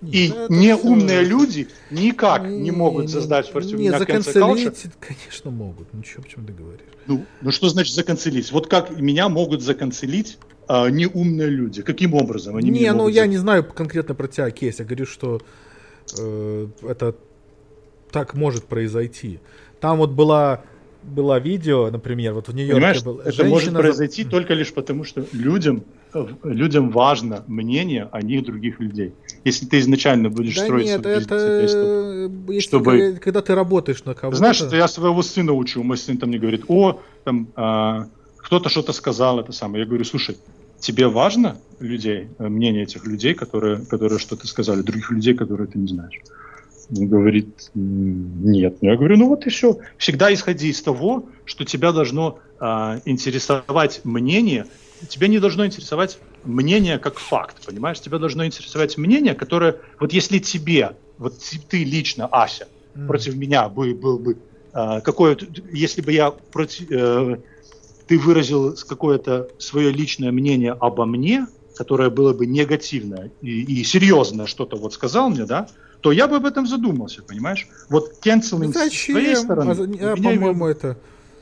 Speaker 1: Нет,
Speaker 2: И
Speaker 1: это
Speaker 2: неумные
Speaker 1: всё-
Speaker 2: люди никак не
Speaker 1: Не,
Speaker 2: могут
Speaker 1: не,
Speaker 2: создать против
Speaker 1: не,
Speaker 2: меня
Speaker 1: заканцелить, конечно, могут. Ничего, почему ты говоришь.
Speaker 2: Ну, ну что значит заканцелить? Вот как меня могут заканцелить а, неумные люди? Каким образом они
Speaker 1: не, ну
Speaker 2: могут
Speaker 1: я не знаю конкретно про тебя кейс. Я говорю, что э, это так может произойти. Там вот была была видео, например, вот в Нью-Йорке
Speaker 2: Понимаешь,
Speaker 1: была
Speaker 2: это
Speaker 1: женщина
Speaker 2: может произойти только лишь потому, что людям, э, людям важно мнение о них других людей. Если ты изначально будешь
Speaker 1: Да
Speaker 2: строить
Speaker 1: нет,
Speaker 2: жизнь,
Speaker 1: это
Speaker 2: того-
Speaker 1: э, если
Speaker 2: чтобы-
Speaker 1: когда, ты работаешь на кого-то.
Speaker 2: Знаешь, это я своего сына учу. Мой сын там мне говорит, о, там а, кто-то что-то сказал, это самое. Я говорю, слушай, тебе важно людей, э, мнение этих людей, которые, которые что-то сказали, других людей, которые ты не знаешь? Он говорит, «М, нет. Я говорю, ну вот и все. Всегда исходи из того, что тебя должно а, интересовать мнение. Тебя не должно интересовать мнение как факт, понимаешь? Тебя должно интересовать мнение, которое, вот если тебе, вот ты лично, Ася,
Speaker 1: Мгм.
Speaker 2: против меня бы, был бы а, какое если бы я против э, ты выразил какое-то свое личное мнение обо мне, которое было бы негативное и, и серьезное что-то вот сказал мне, да, то я бы об этом задумался, понимаешь? Вот canceling с
Speaker 1: Зачем?
Speaker 2: твоей стороны.
Speaker 1: А а, по-моему, это.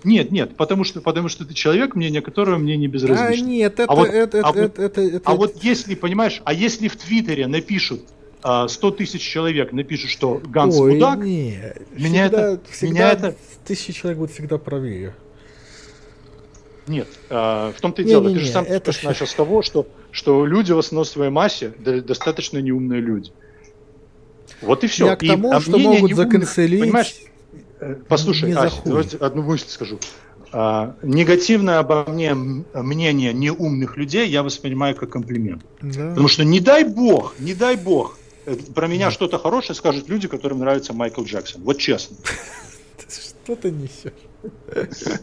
Speaker 2: Нет, нет, потому что, потому что ты человек, мнение которого мне не
Speaker 1: А
Speaker 2: безразлично.
Speaker 1: нет, это,
Speaker 2: вот-
Speaker 1: это,
Speaker 2: а
Speaker 1: это,
Speaker 2: вот-
Speaker 1: это, это-
Speaker 2: А вот если, понимаешь, а если в Твиттере напишут а, 100 тысяч человек напишут, что Ганс
Speaker 1: Ой,
Speaker 2: мудак,
Speaker 1: не,
Speaker 2: меня
Speaker 1: всегда,
Speaker 2: это-
Speaker 1: всегда
Speaker 2: меня это-
Speaker 1: тысяча человек будет всегда правее.
Speaker 2: Нет, а, в том-то и дело. Ты
Speaker 1: Не-не-не,
Speaker 2: же сам
Speaker 1: это
Speaker 2: начал с того, что, что люди в основной своей массе достаточно неумные люди. Вот и все.
Speaker 1: Я к тому, что могут заканцелить.
Speaker 2: Понимаешь, э, послушай, Ася, давайте одну мысль скажу. А, негативное обо мне мнение неумных людей я воспринимаю как комплимент.
Speaker 1: Да.
Speaker 2: Потому что не дай бог, не дай бог, э, про меня что-то хорошее скажут люди, которым нравится Майкл Джексон. Вот честно.
Speaker 1: Что ты несешь?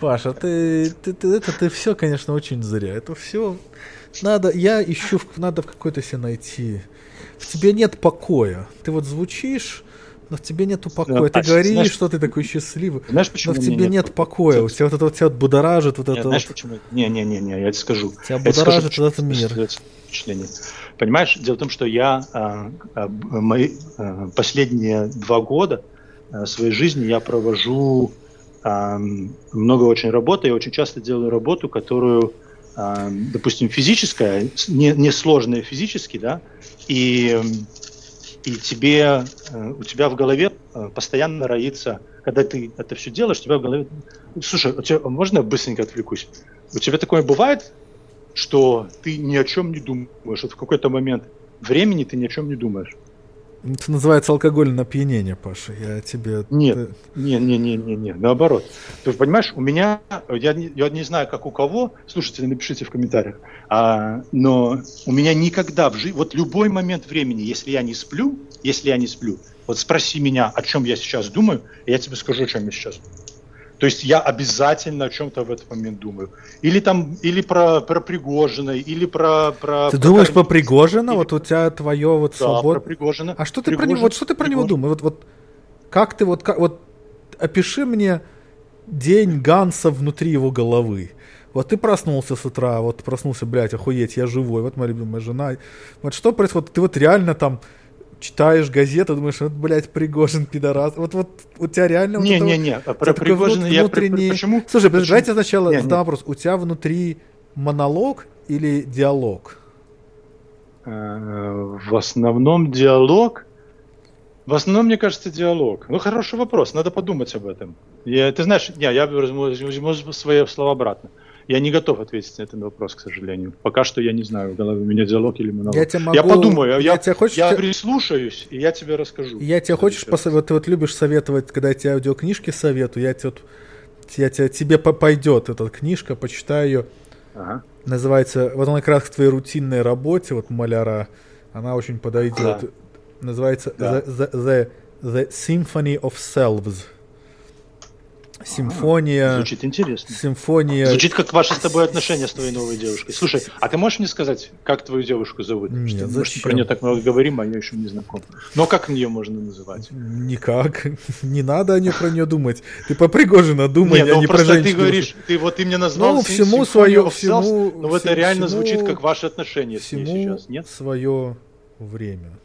Speaker 1: Паша, ты, ты, ты- это ты все, конечно, очень зря. Это все надо. Я ищу, надо в какой-то себе найти. В тебе нет покоя. Ты вот звучишь, но в тебе нету покоя. Ты
Speaker 2: Ася,
Speaker 1: говоришь,
Speaker 2: знаешь-
Speaker 1: что ты такой счастливый.
Speaker 2: Знаешь,
Speaker 1: Но
Speaker 2: почему
Speaker 1: в
Speaker 2: у меня
Speaker 1: тебе нет покоя. У тебя вот это вот тебя будоражит, вот это
Speaker 2: знаешь
Speaker 1: вот.
Speaker 2: почему? Не-не-не, я тебе скажу.
Speaker 1: Тебя
Speaker 2: Я скажу,
Speaker 1: будоражит
Speaker 2: почему
Speaker 1: этот мир.
Speaker 2: впечатление. Понимаешь, дело в том, что я а, а, мои а, последние два года а, своей жизни я провожу а, много очень работы, я очень часто делаю работу, которую, допустим, физическая, с- не, не физически, да, и, и тебе, э, у тебя в голове э, постоянно роится, когда ты это все делаешь, у тебя в голове... Слушай, у тебя, можно я быстренько отвлекусь? У тебя такое бывает, что ты ни о чем не думаешь, вот в какой-то момент времени ты ни о чем не думаешь?
Speaker 1: Это называется алкогольное опьянение, Паша. Я тебе...
Speaker 2: Нет.
Speaker 1: ты-
Speaker 2: Не, не, не, не, наоборот. Ты понимаешь, у меня, я не, я не знаю, как у кого, слушатели, напишите в комментариях, а, но у меня никогда в жизни, вот любой момент времени, если я не сплю, если я не сплю, вот спроси меня, о чем я сейчас думаю, и я тебе скажу, о чем я сейчас думаю. То есть я обязательно о чем-то в этот момент думаю. Или там, или про, про Пригожина, или про... про
Speaker 1: Ты
Speaker 2: про
Speaker 1: думаешь про Пригожина?
Speaker 2: или-
Speaker 1: Вот у тебя твое вот
Speaker 2: Да,
Speaker 1: свобод...
Speaker 2: про Пригожина.
Speaker 1: А что ты про
Speaker 2: Пригожин-
Speaker 1: него, вот что ты про него
Speaker 2: Пригожин.
Speaker 1: думаешь? Вот, вот как ты вот, как, вот опиши мне день Ганса внутри его головы. Вот ты проснулся с утра, вот проснулся, блядь, охуеть, я живой, вот моя любимая жена. Вот что происходит? Ты вот реально там читаешь газету, думаешь, вот, блядь, Пригожин, пидорас. Вот, вот у тебя реально... вот это вот-
Speaker 2: Не-не-не, а
Speaker 1: у
Speaker 2: про
Speaker 1: тебя такой
Speaker 2: Пригожина
Speaker 1: внут-
Speaker 2: я...
Speaker 1: внутренний-
Speaker 2: Почему?
Speaker 1: Слушай,
Speaker 2: почему-
Speaker 1: давайте сначала
Speaker 2: Не,
Speaker 1: задам
Speaker 2: не.
Speaker 1: вопрос. У тебя внутри монолог или диалог?
Speaker 2: Э, В основном диалог. В основном, мне кажется, диалог. Ну, хороший вопрос, надо подумать об этом. Я, ты знаешь, не, я возьму, возьму свои слова обратно. Я не готов ответить на этот вопрос, к сожалению. Пока что я не знаю, в голове у меня диалог или монолог.
Speaker 1: Я тебе могу...
Speaker 2: Я подумаю, я,
Speaker 1: я тебе хочешь...
Speaker 2: я прислушаюсь, и я тебе расскажу.
Speaker 1: Я тебе хочешь посоветовать, ты вот любишь советовать, когда я тебе аудиокнижки советую, я тебе, вот, я тебе, тебе по- пойдет эта книжка, почитай ее.
Speaker 2: Ага.
Speaker 1: Называется, вот она как раз к твоей рутинной работе, вот маляра, она очень подойдет.
Speaker 2: Да.
Speaker 1: Называется
Speaker 2: Да.
Speaker 1: the, the, the, the Symphony of Selves. Симфония.
Speaker 2: Звучит интересно.
Speaker 1: Симфония.
Speaker 2: Звучит как ваши с тобой отношения с твоей новой девушкой. Слушай, а ты можешь мне сказать, как твою девушку зовут?
Speaker 1: Нет,
Speaker 2: Что,
Speaker 1: зачем?
Speaker 2: про нее так много говорим, а я еще не знаком. Но как ее можно называть?
Speaker 1: Никак. Не надо о ней про нее думать. Ты по Пригожина думай,
Speaker 2: Нет,
Speaker 1: а
Speaker 2: ну
Speaker 1: не про
Speaker 2: просто ты
Speaker 1: женщину.
Speaker 2: говоришь, ты вот ты мне назвал
Speaker 1: Ну, всему свое- всему-
Speaker 2: но это реально звучит как ваши отношения с ней сейчас, нет?
Speaker 1: свое время.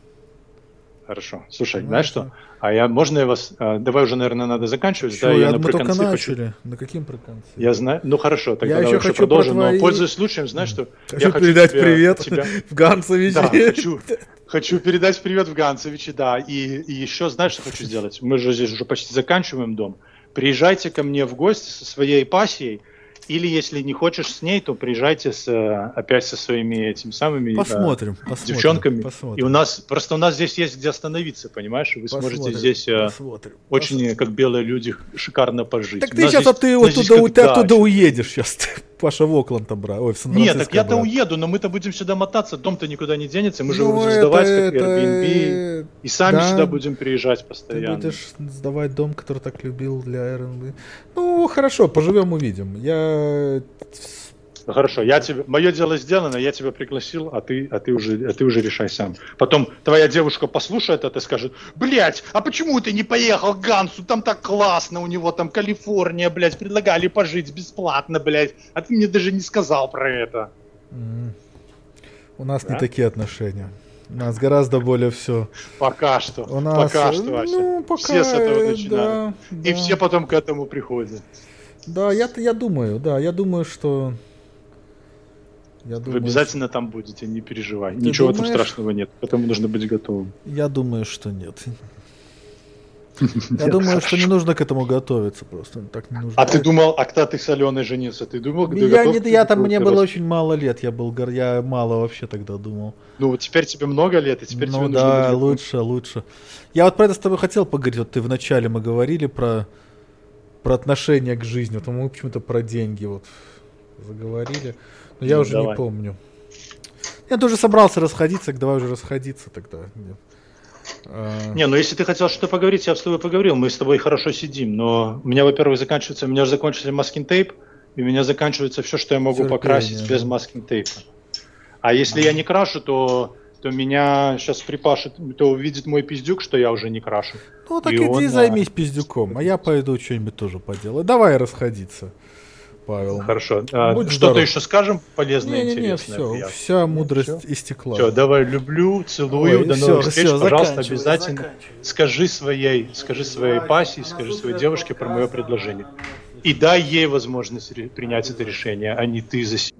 Speaker 2: Хорошо. Слушай,
Speaker 1: Ну,
Speaker 2: знаешь что? А я, можно я вас... а, давай уже, наверное, надо заканчивать.
Speaker 1: Чё,
Speaker 2: да,
Speaker 1: я,
Speaker 2: я
Speaker 1: мы только
Speaker 2: наприконце хочу...
Speaker 1: начали. На каким приконце?
Speaker 2: Я знаю. Ну хорошо, тогда
Speaker 1: Я
Speaker 2: давай
Speaker 1: еще хочу
Speaker 2: продолжим.
Speaker 1: про
Speaker 2: Но
Speaker 1: твои-
Speaker 2: пользуясь случаем, знаешь что?
Speaker 1: Хочу
Speaker 2: я
Speaker 1: передать
Speaker 2: тебя-
Speaker 1: привет
Speaker 2: тебя-
Speaker 1: в Ганцевиче.
Speaker 2: Да, хочу, хочу передать привет в Ганцевиче, да. И, и еще знаешь, что хочу сделать? Мы же здесь уже почти заканчиваем дом. Приезжайте ко мне в гости со своей пассией, или если не хочешь с ней, то приезжайте с, э, опять со своими этими самыми э,
Speaker 1: Посмотрим, посмотрим.
Speaker 2: девчонками.
Speaker 1: посмотрим.
Speaker 2: И у нас просто у нас здесь есть где остановиться, понимаешь? Вы сможете
Speaker 1: Посмотрим,
Speaker 2: здесь э,
Speaker 1: посмотрим,
Speaker 2: очень,
Speaker 1: посмотрим.
Speaker 2: как белые люди, шикарно пожить.
Speaker 1: Так ты сейчас,
Speaker 2: здесь-
Speaker 1: а ты
Speaker 2: здесь
Speaker 1: оттуда,
Speaker 2: как
Speaker 1: ты оттуда уедешь сейчас. Паша в Окленд брат. Ой, в сан
Speaker 2: Нет, так я-то уеду, но мы-то будем сюда мотаться, дом-то никуда не денется, мы же
Speaker 1: Ну,
Speaker 2: будем
Speaker 1: это-
Speaker 2: сдавать как
Speaker 1: это-
Speaker 2: Airbnb, и сами
Speaker 1: да.
Speaker 2: сюда будем приезжать
Speaker 1: Ты
Speaker 2: постоянно.
Speaker 1: будешь сдавать дом, который так любил для R&B. Ну, хорошо, поживем, увидим. Я...
Speaker 2: Ну, хорошо, я тебе, мое дело сделано, я тебя пригласил, а ты, а ты уже, а ты уже решай сам. Потом твоя девушка послушает это и скажет, блять, а почему ты не поехал к Гансу, там так классно, у него там Калифорния, блядь, предлагали пожить бесплатно, блядь, а ты мне даже не сказал про это.
Speaker 1: м, У нас не
Speaker 2: Да?
Speaker 1: такие отношения. У нас гораздо более все.
Speaker 2: Пока что,
Speaker 1: У нас,
Speaker 2: пока что,
Speaker 1: э,
Speaker 2: Вася.
Speaker 1: ну, пока,
Speaker 2: все с этого
Speaker 1: э,
Speaker 2: начинают.
Speaker 1: да,
Speaker 2: И
Speaker 1: да.
Speaker 2: все потом к этому приходят.
Speaker 1: Да, я, я думаю, да, я думаю, что... Я
Speaker 2: Вы
Speaker 1: думаю,
Speaker 2: обязательно там будете, не переживай. Ничего в этом
Speaker 1: думаешь?
Speaker 2: страшного нет, к этому нужно быть готовым.
Speaker 1: Я думаю, что нет. Я думаю, что не нужно к этому готовиться просто. Так не нужно.
Speaker 2: А ты думал, а когда ты с Аленой женился, ты думал, ты
Speaker 1: Я,
Speaker 2: готов
Speaker 1: не, я там, мне было очень мало лет, я был, гор- я мало вообще тогда думал.
Speaker 2: Ну, вот теперь тебе много лет, и теперь
Speaker 1: ну
Speaker 2: тебе нужно
Speaker 1: да,
Speaker 2: быть готовым.
Speaker 1: лучше, лучше. Я вот про это с тобой хотел поговорить. Вот ты вначале мы говорили про, про отношение к жизни, вот мы почему-то про деньги вот заговорили. Но я
Speaker 2: Ну,
Speaker 1: уже
Speaker 2: давай.
Speaker 1: не помню. Я тоже собрался расходиться, давай уже расходиться тогда. Нет. А,
Speaker 2: Не, ну если ты хотел что-то поговорить, я с тобой поговорил, мы с тобой хорошо сидим, но у меня, во-первых, заканчивается, у меня уже закончился маскинг тейп, и у меня заканчивается все, что я могу
Speaker 1: Терпение,
Speaker 2: покрасить без маскинг тейпа. А если я не крашу, то, то меня сейчас припашет, то увидит мой пиздюк, что я уже не крашу.
Speaker 1: Ну так
Speaker 2: И
Speaker 1: иди
Speaker 2: он, а,
Speaker 1: займись пиздюком, а я пойду что-нибудь тоже поделаю. Давай расходиться, Павел.
Speaker 2: Хорошо. А, что-то еще скажем полезное,
Speaker 1: Не-не-не,
Speaker 2: интересное?
Speaker 1: все,
Speaker 2: приятное?
Speaker 1: вся мудрость
Speaker 2: Всё?
Speaker 1: истекла.
Speaker 2: Все, давай, люблю, целую,
Speaker 1: Ой,
Speaker 2: до
Speaker 1: всё,
Speaker 2: новых встреч,
Speaker 1: всё,
Speaker 2: пожалуйста, обязательно
Speaker 1: заканчивай.
Speaker 2: скажи своей, скажи своей пассии, скажи своей девушке про мое предложение. И дай ей возможность принять это решение, а не ты за себя.